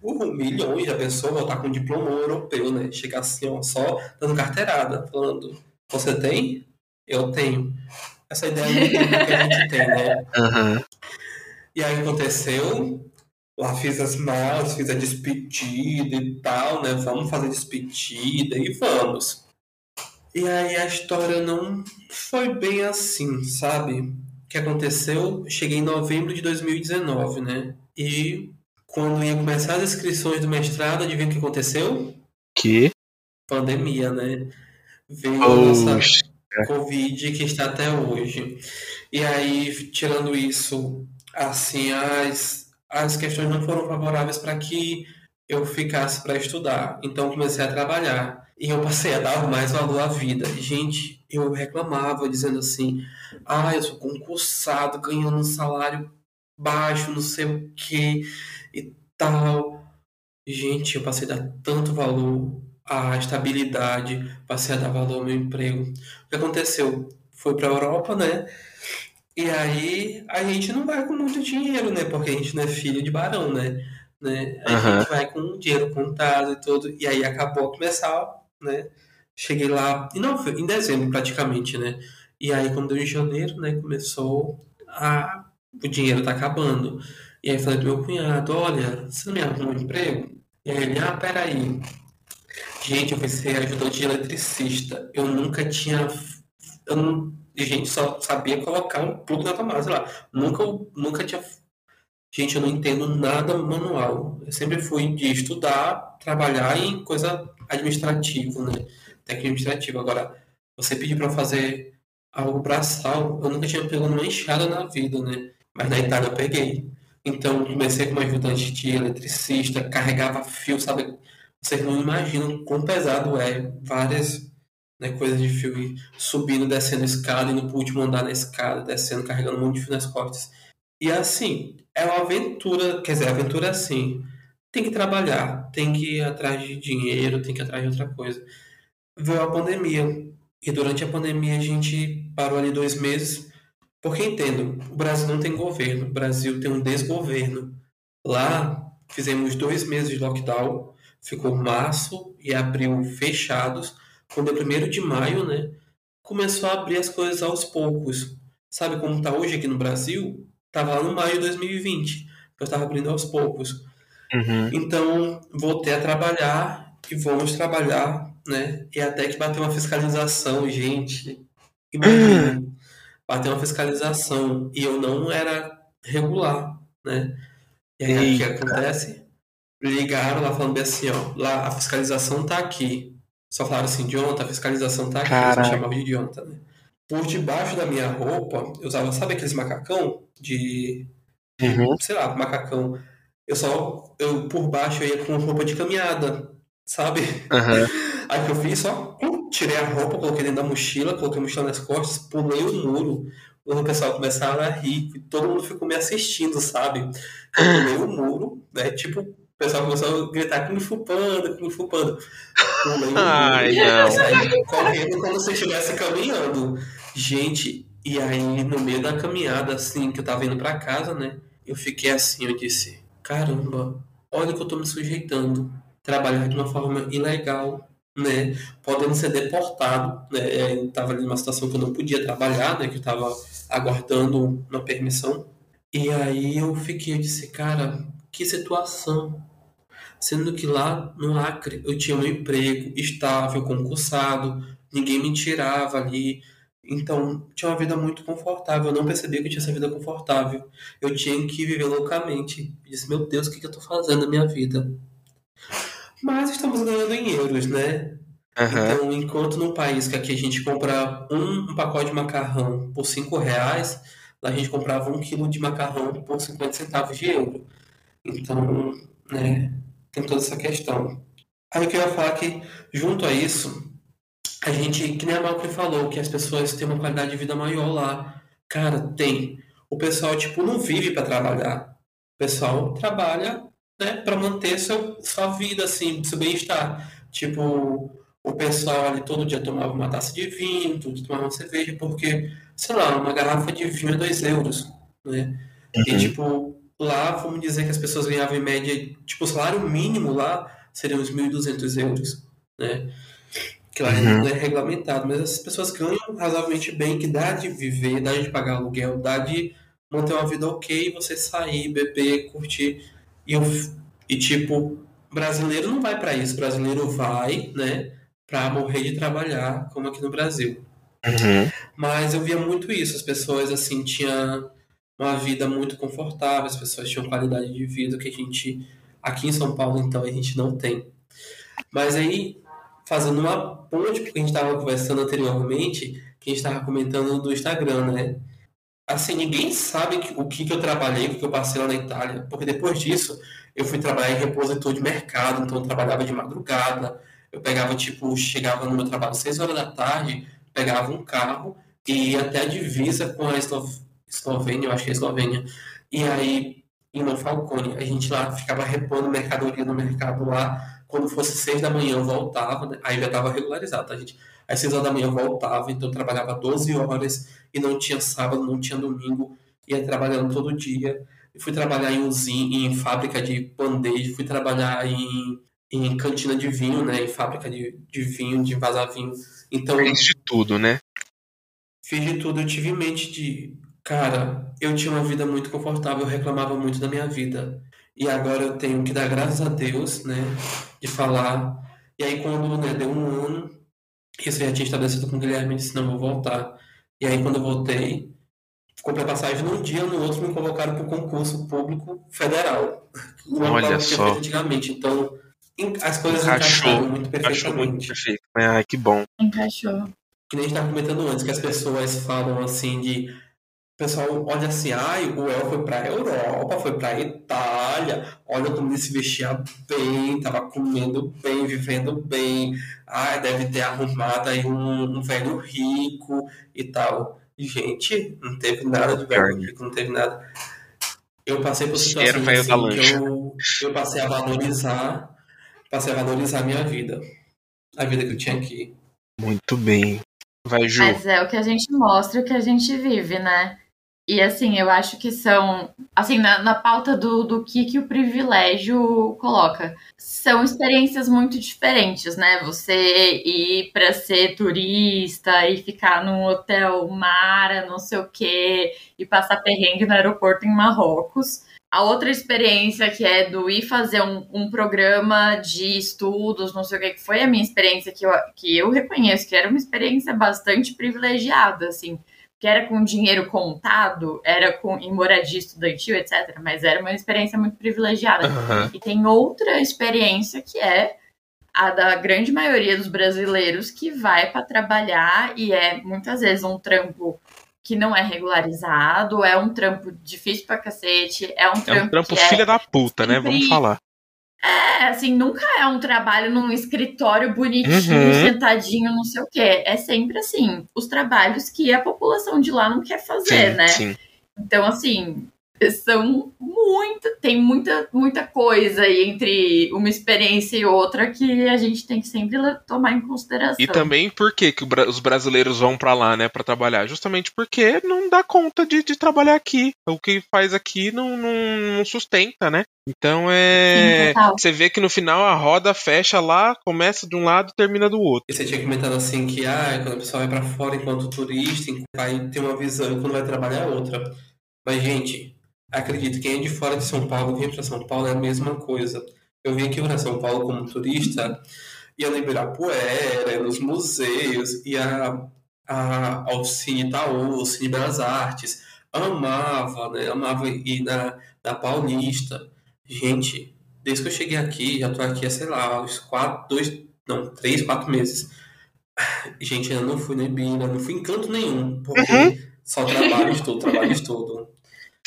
Uh, milhões, já pensou voltar com um diploma europeu, né? Chegar assim, ó, só dando carteirada, falando, você tem? Eu tenho. Essa ideia é que a gente tem, né? Aham. E aí aconteceu, lá fiz as malas, fiz a despedida e tal, né? Vamos fazer despedida e vamos. E aí a história não foi bem assim, sabe? O que aconteceu? Cheguei em novembro de 2019, né? E quando ia começar as inscrições do mestrado, adivinha o que aconteceu? Que? Pandemia, né? Veio a nossa. Covid que está até hoje. E aí, tirando isso, assim, as, as questões não foram favoráveis para que eu ficasse para estudar. Então, comecei a trabalhar. E eu passei a dar mais valor à vida. Gente, eu reclamava, dizendo assim: ah, eu sou concursado, ganhando um salário baixo, não sei o que e tal. Gente, eu passei a dar tanto valor à estabilidade, passei a dar valor ao meu emprego. O que aconteceu? Fui para a Europa, né? E aí a gente não vai com muito dinheiro, né? Porque a gente não é filho de barão, né? né? A Aham. gente vai com dinheiro contado e tudo. E aí acabou a começar, né? Cheguei lá, e não, foi em dezembro praticamente, né? E aí quando deu em janeiro, né? Começou a... O dinheiro tá acabando. E aí falei pro meu cunhado, olha, você não me arruma um emprego? E aí ele, ah, peraí. Gente, eu fui ser ajudante de eletricista. Eu nunca tinha. Eu não, e gente só sabia colocar um plugue na tomada, sei lá. Nunca, nunca tinha. Gente, eu não entendo nada manual. Eu sempre fui de estudar, trabalhar em coisa administrativa, né? Técnica administrativa. Agora, você pedir para fazer algo braçal, eu nunca tinha pego uma enxada na vida, né? Mas na Itália eu peguei. Então, comecei como ajudante de eletricista, carregava fio, sabe? Vocês não imaginam quão pesado é várias né, coisas de fio, e subindo, descendo escada, indo pro último andar na escada, descendo, carregando um monte de fio nas costas. E assim, é uma aventura, quer dizer, aventura assim, tem que trabalhar, tem que ir atrás de dinheiro, tem que ir atrás de outra coisa. Veio a pandemia, e durante a pandemia a gente parou ali dois meses, porque entendo, o Brasil não tem governo, o Brasil tem um desgoverno. Lá fizemos dois meses de lockdown, ficou março e abril fechados. Quando é primeiro de maio, né, começou a abrir as coisas aos poucos. Sabe como está hoje aqui no Brasil? Estava lá no maio de 2020, eu estava abrindo aos poucos. Uhum. Então, voltei a trabalhar e vamos trabalhar, né? E até que bateu uma fiscalização, gente. Imagina, bateu uma fiscalização e eu não era regular, né? E aí o que acontece? Ligaram lá falando assim, ó, lá a fiscalização tá aqui. Só falaram assim, Jonathan, a fiscalização tá aqui. Caraca. só chamava de Jonathan, né? Por debaixo da minha roupa, eu usava, sabe aqueles macacão de Uhum. sei lá, macacão. Eu só, eu por baixo eu ia com roupa de caminhada, sabe? Aham. Aí que eu fiz, só tirei a roupa, coloquei dentro da mochila, coloquei a mochila nas costas, pulei o muro. Quando o pessoal começava a rir, todo mundo ficou me assistindo, sabe? Eu pulei o muro, né? Tipo, pessoal começou a gritar Kung Fu Panda, Kung Fu Panda. Ai, não. Correndo como se estivesse caminhando. Gente, e aí no meio da caminhada, assim, que eu tava indo pra casa, né? Eu fiquei assim, eu disse, caramba, olha que eu tô me sujeitando. Trabalhar de uma forma ilegal, né? Podendo ser deportado, né? É, Eu tava ali numa situação que eu não podia trabalhar, né? Que eu tava aguardando uma permissão. E aí eu fiquei, eu disse, cara, que situação. Sendo que lá no Acre eu tinha um emprego estável, concursado, ninguém me tirava ali. Então, tinha uma vida muito confortável. Eu não percebia que eu tinha essa vida confortável. Eu tinha que viver loucamente. Eu disse, meu Deus, o que que eu tô fazendo na minha vida? Mas estamos ganhando em euros, né? Aham. Então, enquanto num país que aqui a gente compra um, um pacote de macarrão por 5 reais, lá a gente comprava um quilo de macarrão por 50 centavos de euro. Então, né, tem toda essa questão. Aí eu queria falar que, junto a isso, a gente, que nem a Malcolm falou, que as pessoas têm uma qualidade de vida maior lá. Cara, tem. O pessoal, tipo, não vive para trabalhar. O pessoal trabalha, né, para manter seu, sua vida, assim, seu bem-estar. Tipo, o pessoal ali todo dia tomava uma taça de vinho, todo dia tomava uma cerveja, porque, sei lá, uma garrafa de vinho é 2 euros, né? Uhum. E, tipo, lá, vamos dizer que as pessoas ganhavam em média, tipo, o salário mínimo lá seria uns 1.200 euros, né? Que lá uhum. não é regulamentado, mas as pessoas ganham razoavelmente bem, que dá de viver, dá de pagar aluguel, dá de manter uma vida ok, você sair, beber, curtir. E, eu, e tipo, brasileiro não vai para isso, brasileiro vai, né, para morrer de trabalhar, como aqui no Brasil. Uhum. Mas eu via muito isso, as pessoas assim tinham uma vida muito confortável, as pessoas tinham qualidade de vida que a gente aqui em São Paulo então a gente não tem. Mas aí fazendo uma ponte porque a gente estava conversando anteriormente, que a gente estava comentando do Instagram, né? Assim, ninguém sabe o que, que eu trabalhei, o que, eu passei lá na Itália, porque depois disso eu fui trabalhar em repositor de mercado, então eu trabalhava de madrugada, eu pegava, tipo, chegava no meu trabalho às 6 horas da tarde, pegava um carro e ia até a divisa com a Eslovênia, eu acho que é Eslovênia. E aí, em Falcone, a gente lá ficava repondo mercadoria no mercado lá. Quando fosse 6 da manhã eu voltava, né? aí já estava regularizado, tá, gente? Às 6 horas da manhã eu voltava, então eu trabalhava 12 horas e não tinha sábado, não tinha domingo, ia trabalhando todo dia. fui trabalhar em usina, em fábrica de bandeja, fui trabalhar em em cantina de vinho, né? Em fábrica de, de vinho, de vazar vinho. Então. Fiz de tudo, né? Fiz de tudo. Eu tive em mente de. Cara, eu tinha uma vida muito confortável, eu reclamava muito da minha vida. E agora eu tenho que dar graças a Deus, né? De falar. E aí, quando né, deu um ano, isso já tinha estabelecido com o Guilherme, disse: não, vou voltar. E aí, quando eu voltei, comprei passagem num dia, no outro me convocaram para o concurso público federal. Olha só. Antigamente. Então as coisas encaixou, encaixaram muito perfeitamente. Encaixou muito perfeito. Ai, que bom. Encaixou. Que nem a gente estava comentando antes, que as pessoas falam assim de. O pessoal olha assim, ai, o El foi pra Europa, foi pra Itália, olha como ele se vestia bem, tava comendo bem, vivendo bem, ai, deve ter arrumado aí um, um velho rico e tal. Gente, não teve nada de velho rico, não teve nada. Eu passei por situações assim, que eu, eu passei a valorizar passei a valorizar a minha vida. A vida que eu tinha aqui. Muito bem. Vai, Ju. Mas é o que a gente mostra, o que a gente vive, né? E assim, eu acho que são, assim, na, na pauta do, do que, que o privilégio coloca. São experiências muito diferentes, né? Você ir para ser turista e ficar num hotel mara, não sei o quê, e passar perrengue no aeroporto em Marrocos. A outra experiência que é do ir fazer um, um programa de estudos, não sei o que, que foi a minha experiência que eu, que eu reconheço que era uma experiência bastante privilegiada, assim, que era com dinheiro contado, era com em moradia estudantil, etc. Mas era uma experiência muito privilegiada. Uhum. E tem outra experiência que é a da grande maioria dos brasileiros que vai para trabalhar e é muitas vezes um trampo que não é regularizado, é um trampo difícil pra cacete, é um trampo. É um trampo filha é da puta, sempre... né? Vamos falar. É, assim, nunca é um trabalho num escritório bonitinho, uhum. sentadinho, não sei o quê. É sempre assim, os trabalhos que a população de lá não quer fazer, sim, né? Sim. Então, assim, são muito, tem muita, muita coisa aí entre uma experiência e outra que a gente tem que sempre tomar em consideração. E também por que, que os brasileiros vão para lá, né, para trabalhar? Justamente porque não dá conta de, de trabalhar aqui. O que faz aqui não, não, não sustenta, né? Então é. Sim, você vê que no final a roda fecha lá, começa de um lado e termina do outro. E você tinha comentado assim que ah, quando a pessoa vai para fora enquanto turista, vai ter uma visão e quando vai trabalhar é outra. Mas, gente, Acredito, quem é de fora de São Paulo vem para São Paulo é a mesma coisa. Eu vim aqui para São Paulo como turista, ia no Ibirapuera, nos museus, ia a, ao Cine Itaú, Cine das Artes. Amava, né? Amava ir na, na Paulista. Gente, desde que eu cheguei aqui, já tô aqui há, sei lá, uns quatro, dois, não, três, quatro meses. Gente, eu não fui no Ibira, não fui em canto nenhum, porque uhum. só trabalho, estudo, trabalho, estudo.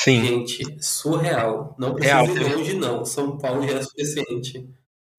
Sim. Gente, surreal. Não precisa Real, ir longe, não. São Paulo já é suficiente.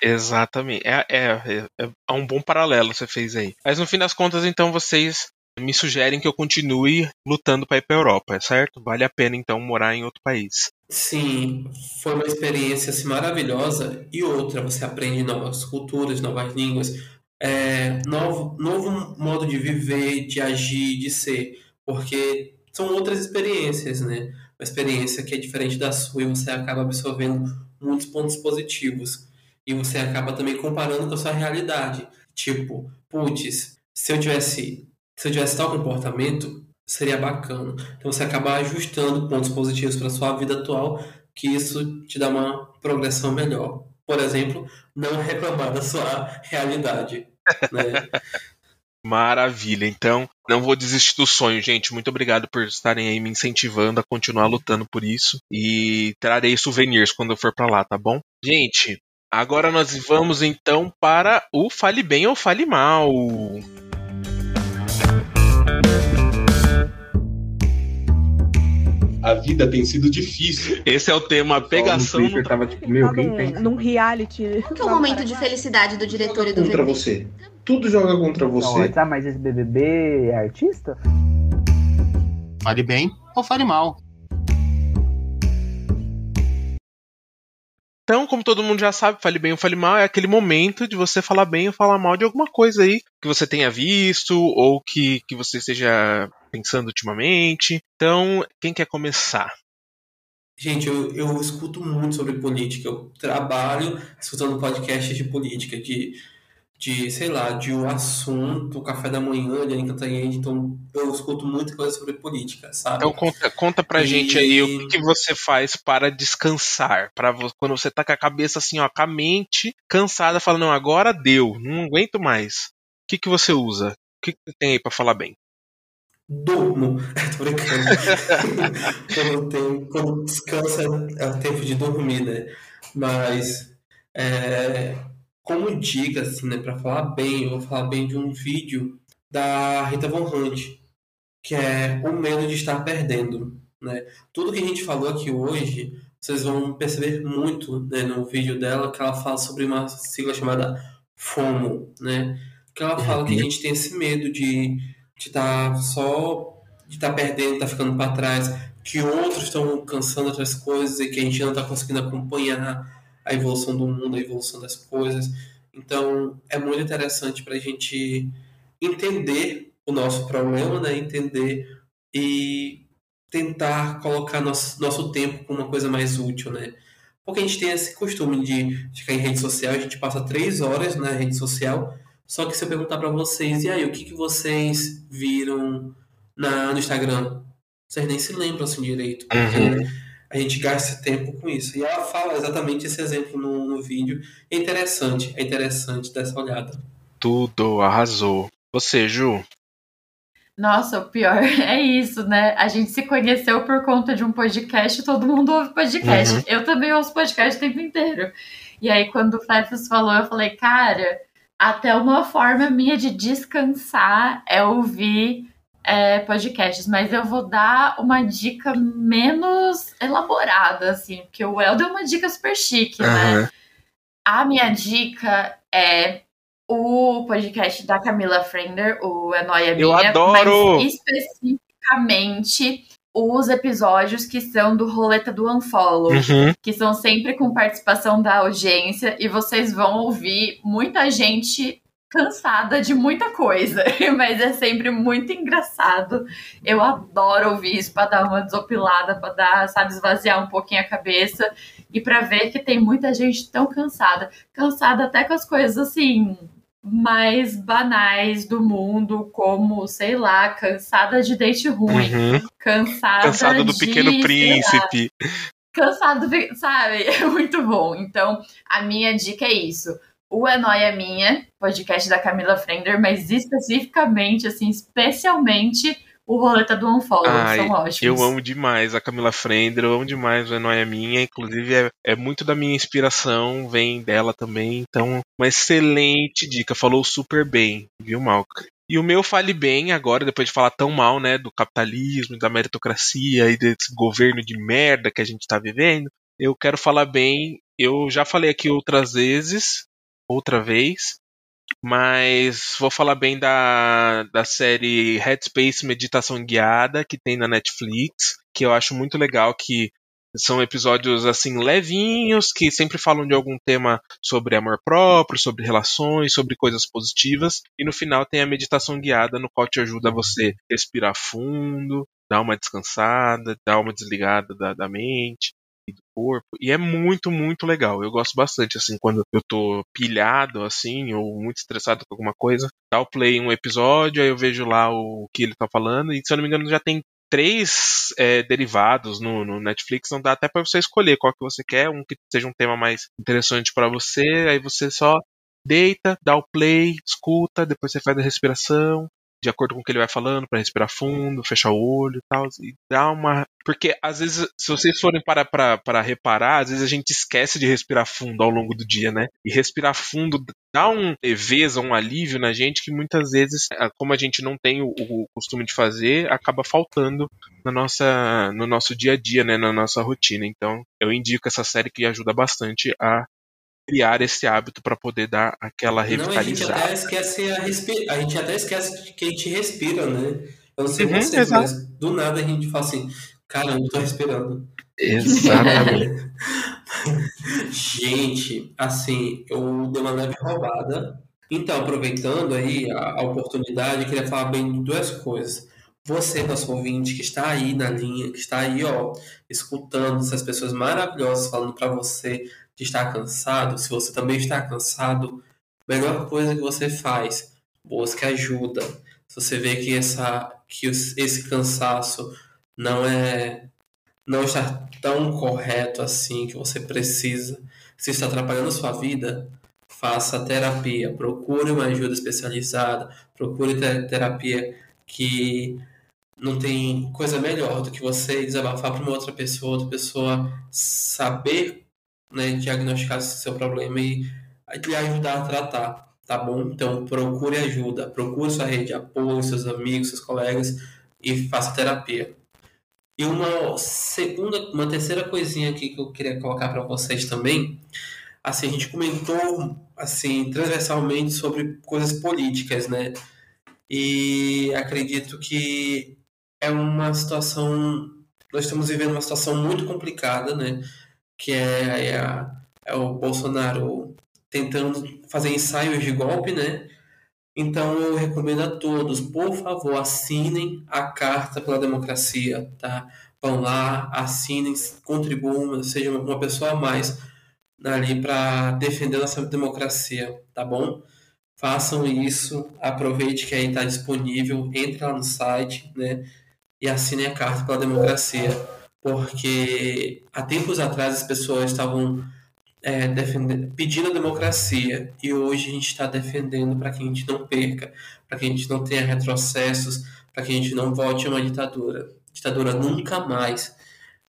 Exatamente. É, é, é, é um bom paralelo você fez aí. Mas no fim das contas, então, vocês me sugerem que eu continue lutando para ir para Europa, certo? Vale a pena então morar em outro país. Sim, foi uma experiência assim, maravilhosa. E outra, você aprende novas culturas, novas línguas, é, novo, novo modo de viver, de agir, de ser. Porque são outras experiências, né? Uma experiência que é diferente da sua e você acaba absorvendo muitos pontos positivos. E você acaba também comparando com a sua realidade. Tipo, putz, se eu tivesse, se eu tivesse tal comportamento, seria bacana. Então você acaba ajustando pontos positivos para sua vida atual, que isso te dá uma progressão melhor. Por exemplo, não reclamar da sua realidade. Né? Maravilha. Então, não vou desistir do sonho, gente. Muito obrigado por estarem aí me incentivando a continuar lutando por isso. E trarei souvenirs quando eu for para lá, tá bom? Gente, agora nós vamos então para o Fale Bem ou Fale Mal. A vida tem sido difícil. Esse é o tema pegação no Twitter tava tipo, meu, quem num, pensa num reality. Qual que é o momento de felicidade do diretor e do Contra VP? você. Tudo joga contra Não, você. tá, mas esse BBB é artista? Fale bem ou fale mal. Então, como todo mundo já sabe, fale bem ou fale mal, é aquele momento de você falar bem ou falar mal de alguma coisa aí que você tenha visto ou que, que você esteja pensando ultimamente. Então, quem quer começar? Gente, eu, eu escuto muito sobre política. Eu trabalho escutando podcasts de política, de, de sei lá, de o assunto, café da manhã, de Cantanhede. Então, eu escuto muita coisa sobre política, sabe? Então conta, conta pra E- gente aí o que, que você faz para descansar, para quando você tá com a cabeça assim, ó, com a mente cansada, falando, não, agora deu, não aguento mais. O que, que você usa? O que, que você tem aí pra falar bem? Durmo. Tô brincando. quando, tem, quando descansa é o tempo de dormir, né? Mas é, como dica, assim, né, pra falar bem, eu vou falar bem de um vídeo da Rita Von Hunt, que é o medo de estar perdendo, né? Tudo que a gente falou aqui hoje, vocês vão perceber muito né, no vídeo dela que ela fala sobre uma sigla chamada FOMO, né? Que ela fala que a gente tem esse medo de de estar só de estar perdendo, estar ficando para trás, que outros estão alcançando outras coisas e que a gente não está conseguindo acompanhar a evolução do mundo, a evolução das coisas. Então é muito interessante para a gente entender o nosso problema, né? Entender e tentar colocar nosso, nosso tempo com uma coisa mais útil, né? Porque a gente tem esse costume de ficar em rede social, a gente passa três horas na rede social, só que se eu perguntar para vocês, e aí, o que, que vocês viram na, no Instagram? Vocês nem se lembram assim direito, porque Uhum. a gente gasta tempo com isso. E ela fala exatamente esse exemplo no, no vídeo. É interessante, é interessante dar essa olhada. Tudo, arrasou. Você, Ju? Nossa, o pior é isso, né? A gente se conheceu por conta de um podcast, todo mundo ouve podcast. Uhum. Eu também ouço podcast o tempo inteiro. E aí, quando o Fefos falou, eu falei, cara, até uma forma minha de descansar é ouvir é, podcasts, mas eu vou dar uma dica menos elaborada, assim, porque o El deu uma dica super chique, né? Aham. A minha dica é o podcast da Camila Frender, o É Nóia Eu Minha, adoro! mas especificamente os episódios que são do Roleta do Unfollow, Uhum. que são sempre com participação da audiência, e vocês vão ouvir muita gente cansada de muita coisa, mas é sempre muito engraçado. Eu adoro ouvir isso para dar uma desopilada, para dar, sabe, esvaziar um pouquinho a cabeça e para ver que tem muita gente tão cansada, cansada até com as coisas assim mais banais do mundo, como, sei lá, cansada de date ruim, Uhum. cansada Cansado do de, Pequeno sei lá, Príncipe. cansado, do- sabe? É muito bom. Então, a minha dica é isso. O É Nóia Minha, podcast da Camila Frender, mas especificamente, assim, especialmente o Roleta do Unfollow, Ai, são ótimos. Eu amo demais a Camila Frender, eu amo demais o Nóia Minha, inclusive é, é muito da minha inspiração, vem dela também, então uma excelente dica, falou super bem, viu, Malca? E o meu fale bem agora, depois de falar tão mal, né, do capitalismo, da meritocracia e desse governo de merda que a gente tá vivendo, eu quero falar bem. Eu já falei aqui outras vezes, outra vez, mas vou falar bem da, da série Headspace Meditação Guiada, que tem na Netflix, que eu acho muito legal que são episódios assim levinhos que sempre falam de algum tema sobre amor próprio, sobre relações, sobre coisas positivas e no final tem a meditação guiada no qual te ajuda a você respirar fundo, dar uma descansada, dar uma desligada da, da mente e do corpo. E é muito, muito legal. Eu gosto bastante, assim, quando eu tô pilhado, assim, ou muito estressado com alguma coisa, dá o play em um episódio, aí eu vejo lá o que ele tá falando, e se eu não me engano já tem três é, derivados no, no, Netflix, não dá até para você escolher qual que você quer, um que seja um tema mais interessante para você, aí você só deita, dá o play, escuta, depois você faz a respiração, de acordo com o que ele vai falando, para respirar fundo, fechar o olho e tal. E dá uma. Porque às vezes, se vocês forem para, para, para reparar, às vezes a gente esquece de respirar fundo ao longo do dia, né? E respirar fundo dá um leveza, um alívio na gente que muitas vezes, como a gente não tem o, o costume de fazer, acaba faltando na nossa, no nosso dia a dia, né? Na nossa rotina. Então, eu indico essa série que ajuda bastante a criar esse hábito para poder dar aquela revitalizada. Não, a gente até esquece a respira... a gente até esquece que a gente respira, né? Eu não sei uhum, vocês, mas do nada a gente fala assim, caramba, eu tô respirando. Exatamente. gente, assim, eu dei uma leve roubada. Então, aproveitando aí a, a oportunidade, eu queria falar bem de duas coisas. Você, nosso ouvinte, que está aí na linha, que está aí, ó, escutando essas pessoas maravilhosas falando para você de estar cansado, se você também está cansado, a melhor coisa que você faz, busque ajuda. Se você vê que, essa, que esse cansaço não é não está tão correto assim, que você precisa, se está atrapalhando sua vida, faça terapia, procure uma ajuda especializada, procure terapia que não tem coisa melhor do que você desabafar para uma outra pessoa, outra pessoa saber né, diagnosticar seu problema e lhe ajudar a tratar, tá bom? Então procure ajuda, procure sua rede de apoio, seus amigos, seus colegas e faça terapia. E uma segunda, uma terceira coisinha aqui que eu queria colocar para vocês também, assim, a gente comentou assim transversalmente sobre coisas políticas, né? E acredito que é uma situação nós estamos vivendo uma situação muito complicada, né? Que é, é, é o Bolsonaro tentando fazer ensaios de golpe, né? Então eu recomendo a todos, por favor, assinem a Carta pela Democracia, tá? Vão lá, assinem, contribuam, sejam uma pessoa a mais ali para defender nossa democracia, tá bom? Façam isso, aproveite que aí está disponível, entre lá no site, né? E assinem a Carta pela Democracia porque há tempos atrás as pessoas estavam é, pedindo a democracia e hoje a gente está defendendo para que a gente não perca, para que a gente não tenha retrocessos, para que a gente não volte a uma ditadura. Ditadura nunca mais.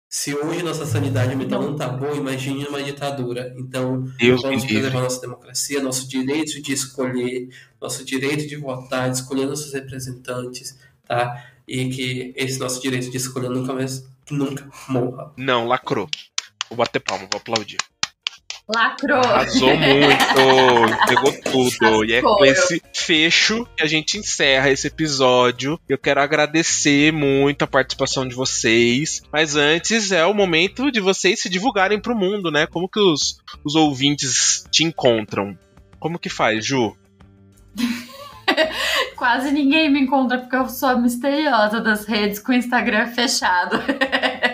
Se hoje nossa sanidade mental não está boa, imagine uma ditadura. Então, Deus vamos preservar nossa democracia, nosso direito de escolher, nosso direito de votar, de escolher nossos representantes, tá? E que esse nosso direito de escolher nunca mais nunca morra. Não, lacrou. Vou bater palma, vou aplaudir. Lacrou. Arrasou muito, pegou tudo. E é com esse fecho que a gente encerra esse episódio. Eu quero agradecer muito a participação de vocês. Mas antes é o momento de vocês se divulgarem pro mundo, né? Como que os, os ouvintes te encontram? Como que faz, Ju? Quase ninguém me encontra porque eu sou misteriosa das redes com o Instagram fechado.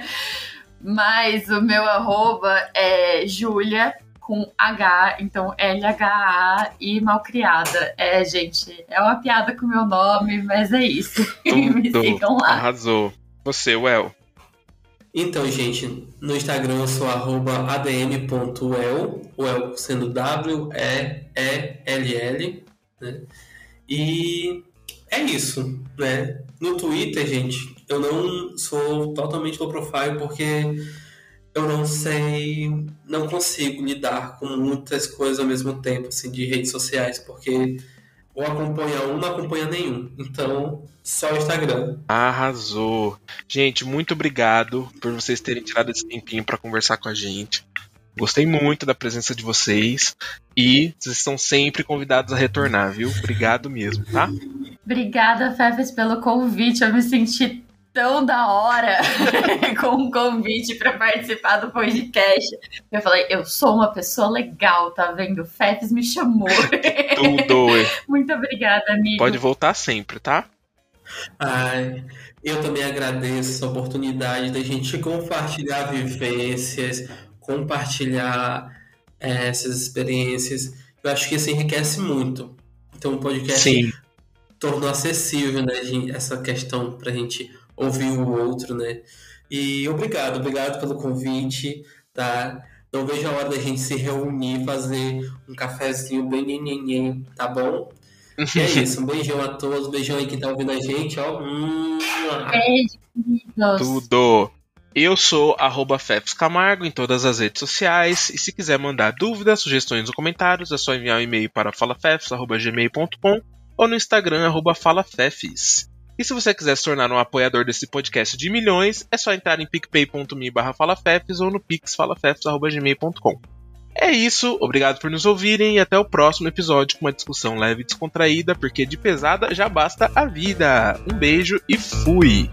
Mas o meu arroba é Julia com H, então L-H-A e malcriada. É, gente, é uma piada com o meu nome, mas é isso. me sigam lá. Arrasou. Você, Well. Então, gente, no Instagram eu sou arroba adm.well, well sendo W-E-E-L-L, né? E é isso, né? No Twitter, gente, eu não sou totalmente low profile porque eu não sei, não consigo lidar com muitas coisas ao mesmo tempo, assim, de redes sociais, porque ou acompanha um, não acompanha nenhum. Então, só o Instagram. Arrasou. Gente, muito obrigado por vocês terem tirado esse tempinho para conversar com a gente. Gostei muito da presença de vocês e vocês estão sempre convidados a retornar, viu? Obrigado mesmo, tá? Obrigada, Fefes, pelo convite. Eu me senti tão da hora com um convite para participar do podcast. Eu falei, eu sou uma pessoa legal, tá vendo? O Fefes me chamou. Tudo. Muito obrigada, amigo. Pode voltar sempre, tá? Ai, eu também agradeço essa oportunidade da gente compartilhar vivências, compartilhar é, essas experiências. Eu acho que isso enriquece muito. Então o podcast Sim. tornou acessível, né, gente, essa questão pra gente ouvir o outro, né? E obrigado, obrigado pelo convite, tá? Não vejo a hora da gente se reunir, fazer um cafezinho bem nenhenhen, tá bom? E é isso, um beijão a todos, beijão aí quem tá ouvindo a gente, ó. Hum, Beijo, queridos. Tudo. Eu sou arroba Fefs Camargo em todas as redes sociais. E se quiser mandar dúvidas, sugestões ou comentários, é só enviar um e-mail para falafefs.gmail.com ou no Instagram, arroba falafefs. E se você quiser se tornar um apoiador desse podcast de milhões, é só entrar em picpay.me barra falafefs ou no pixfalafefs.gmail.com. É isso, obrigado por nos ouvirem e até o próximo episódio com uma discussão leve e descontraída, porque de pesada já basta a vida. Um beijo e fui!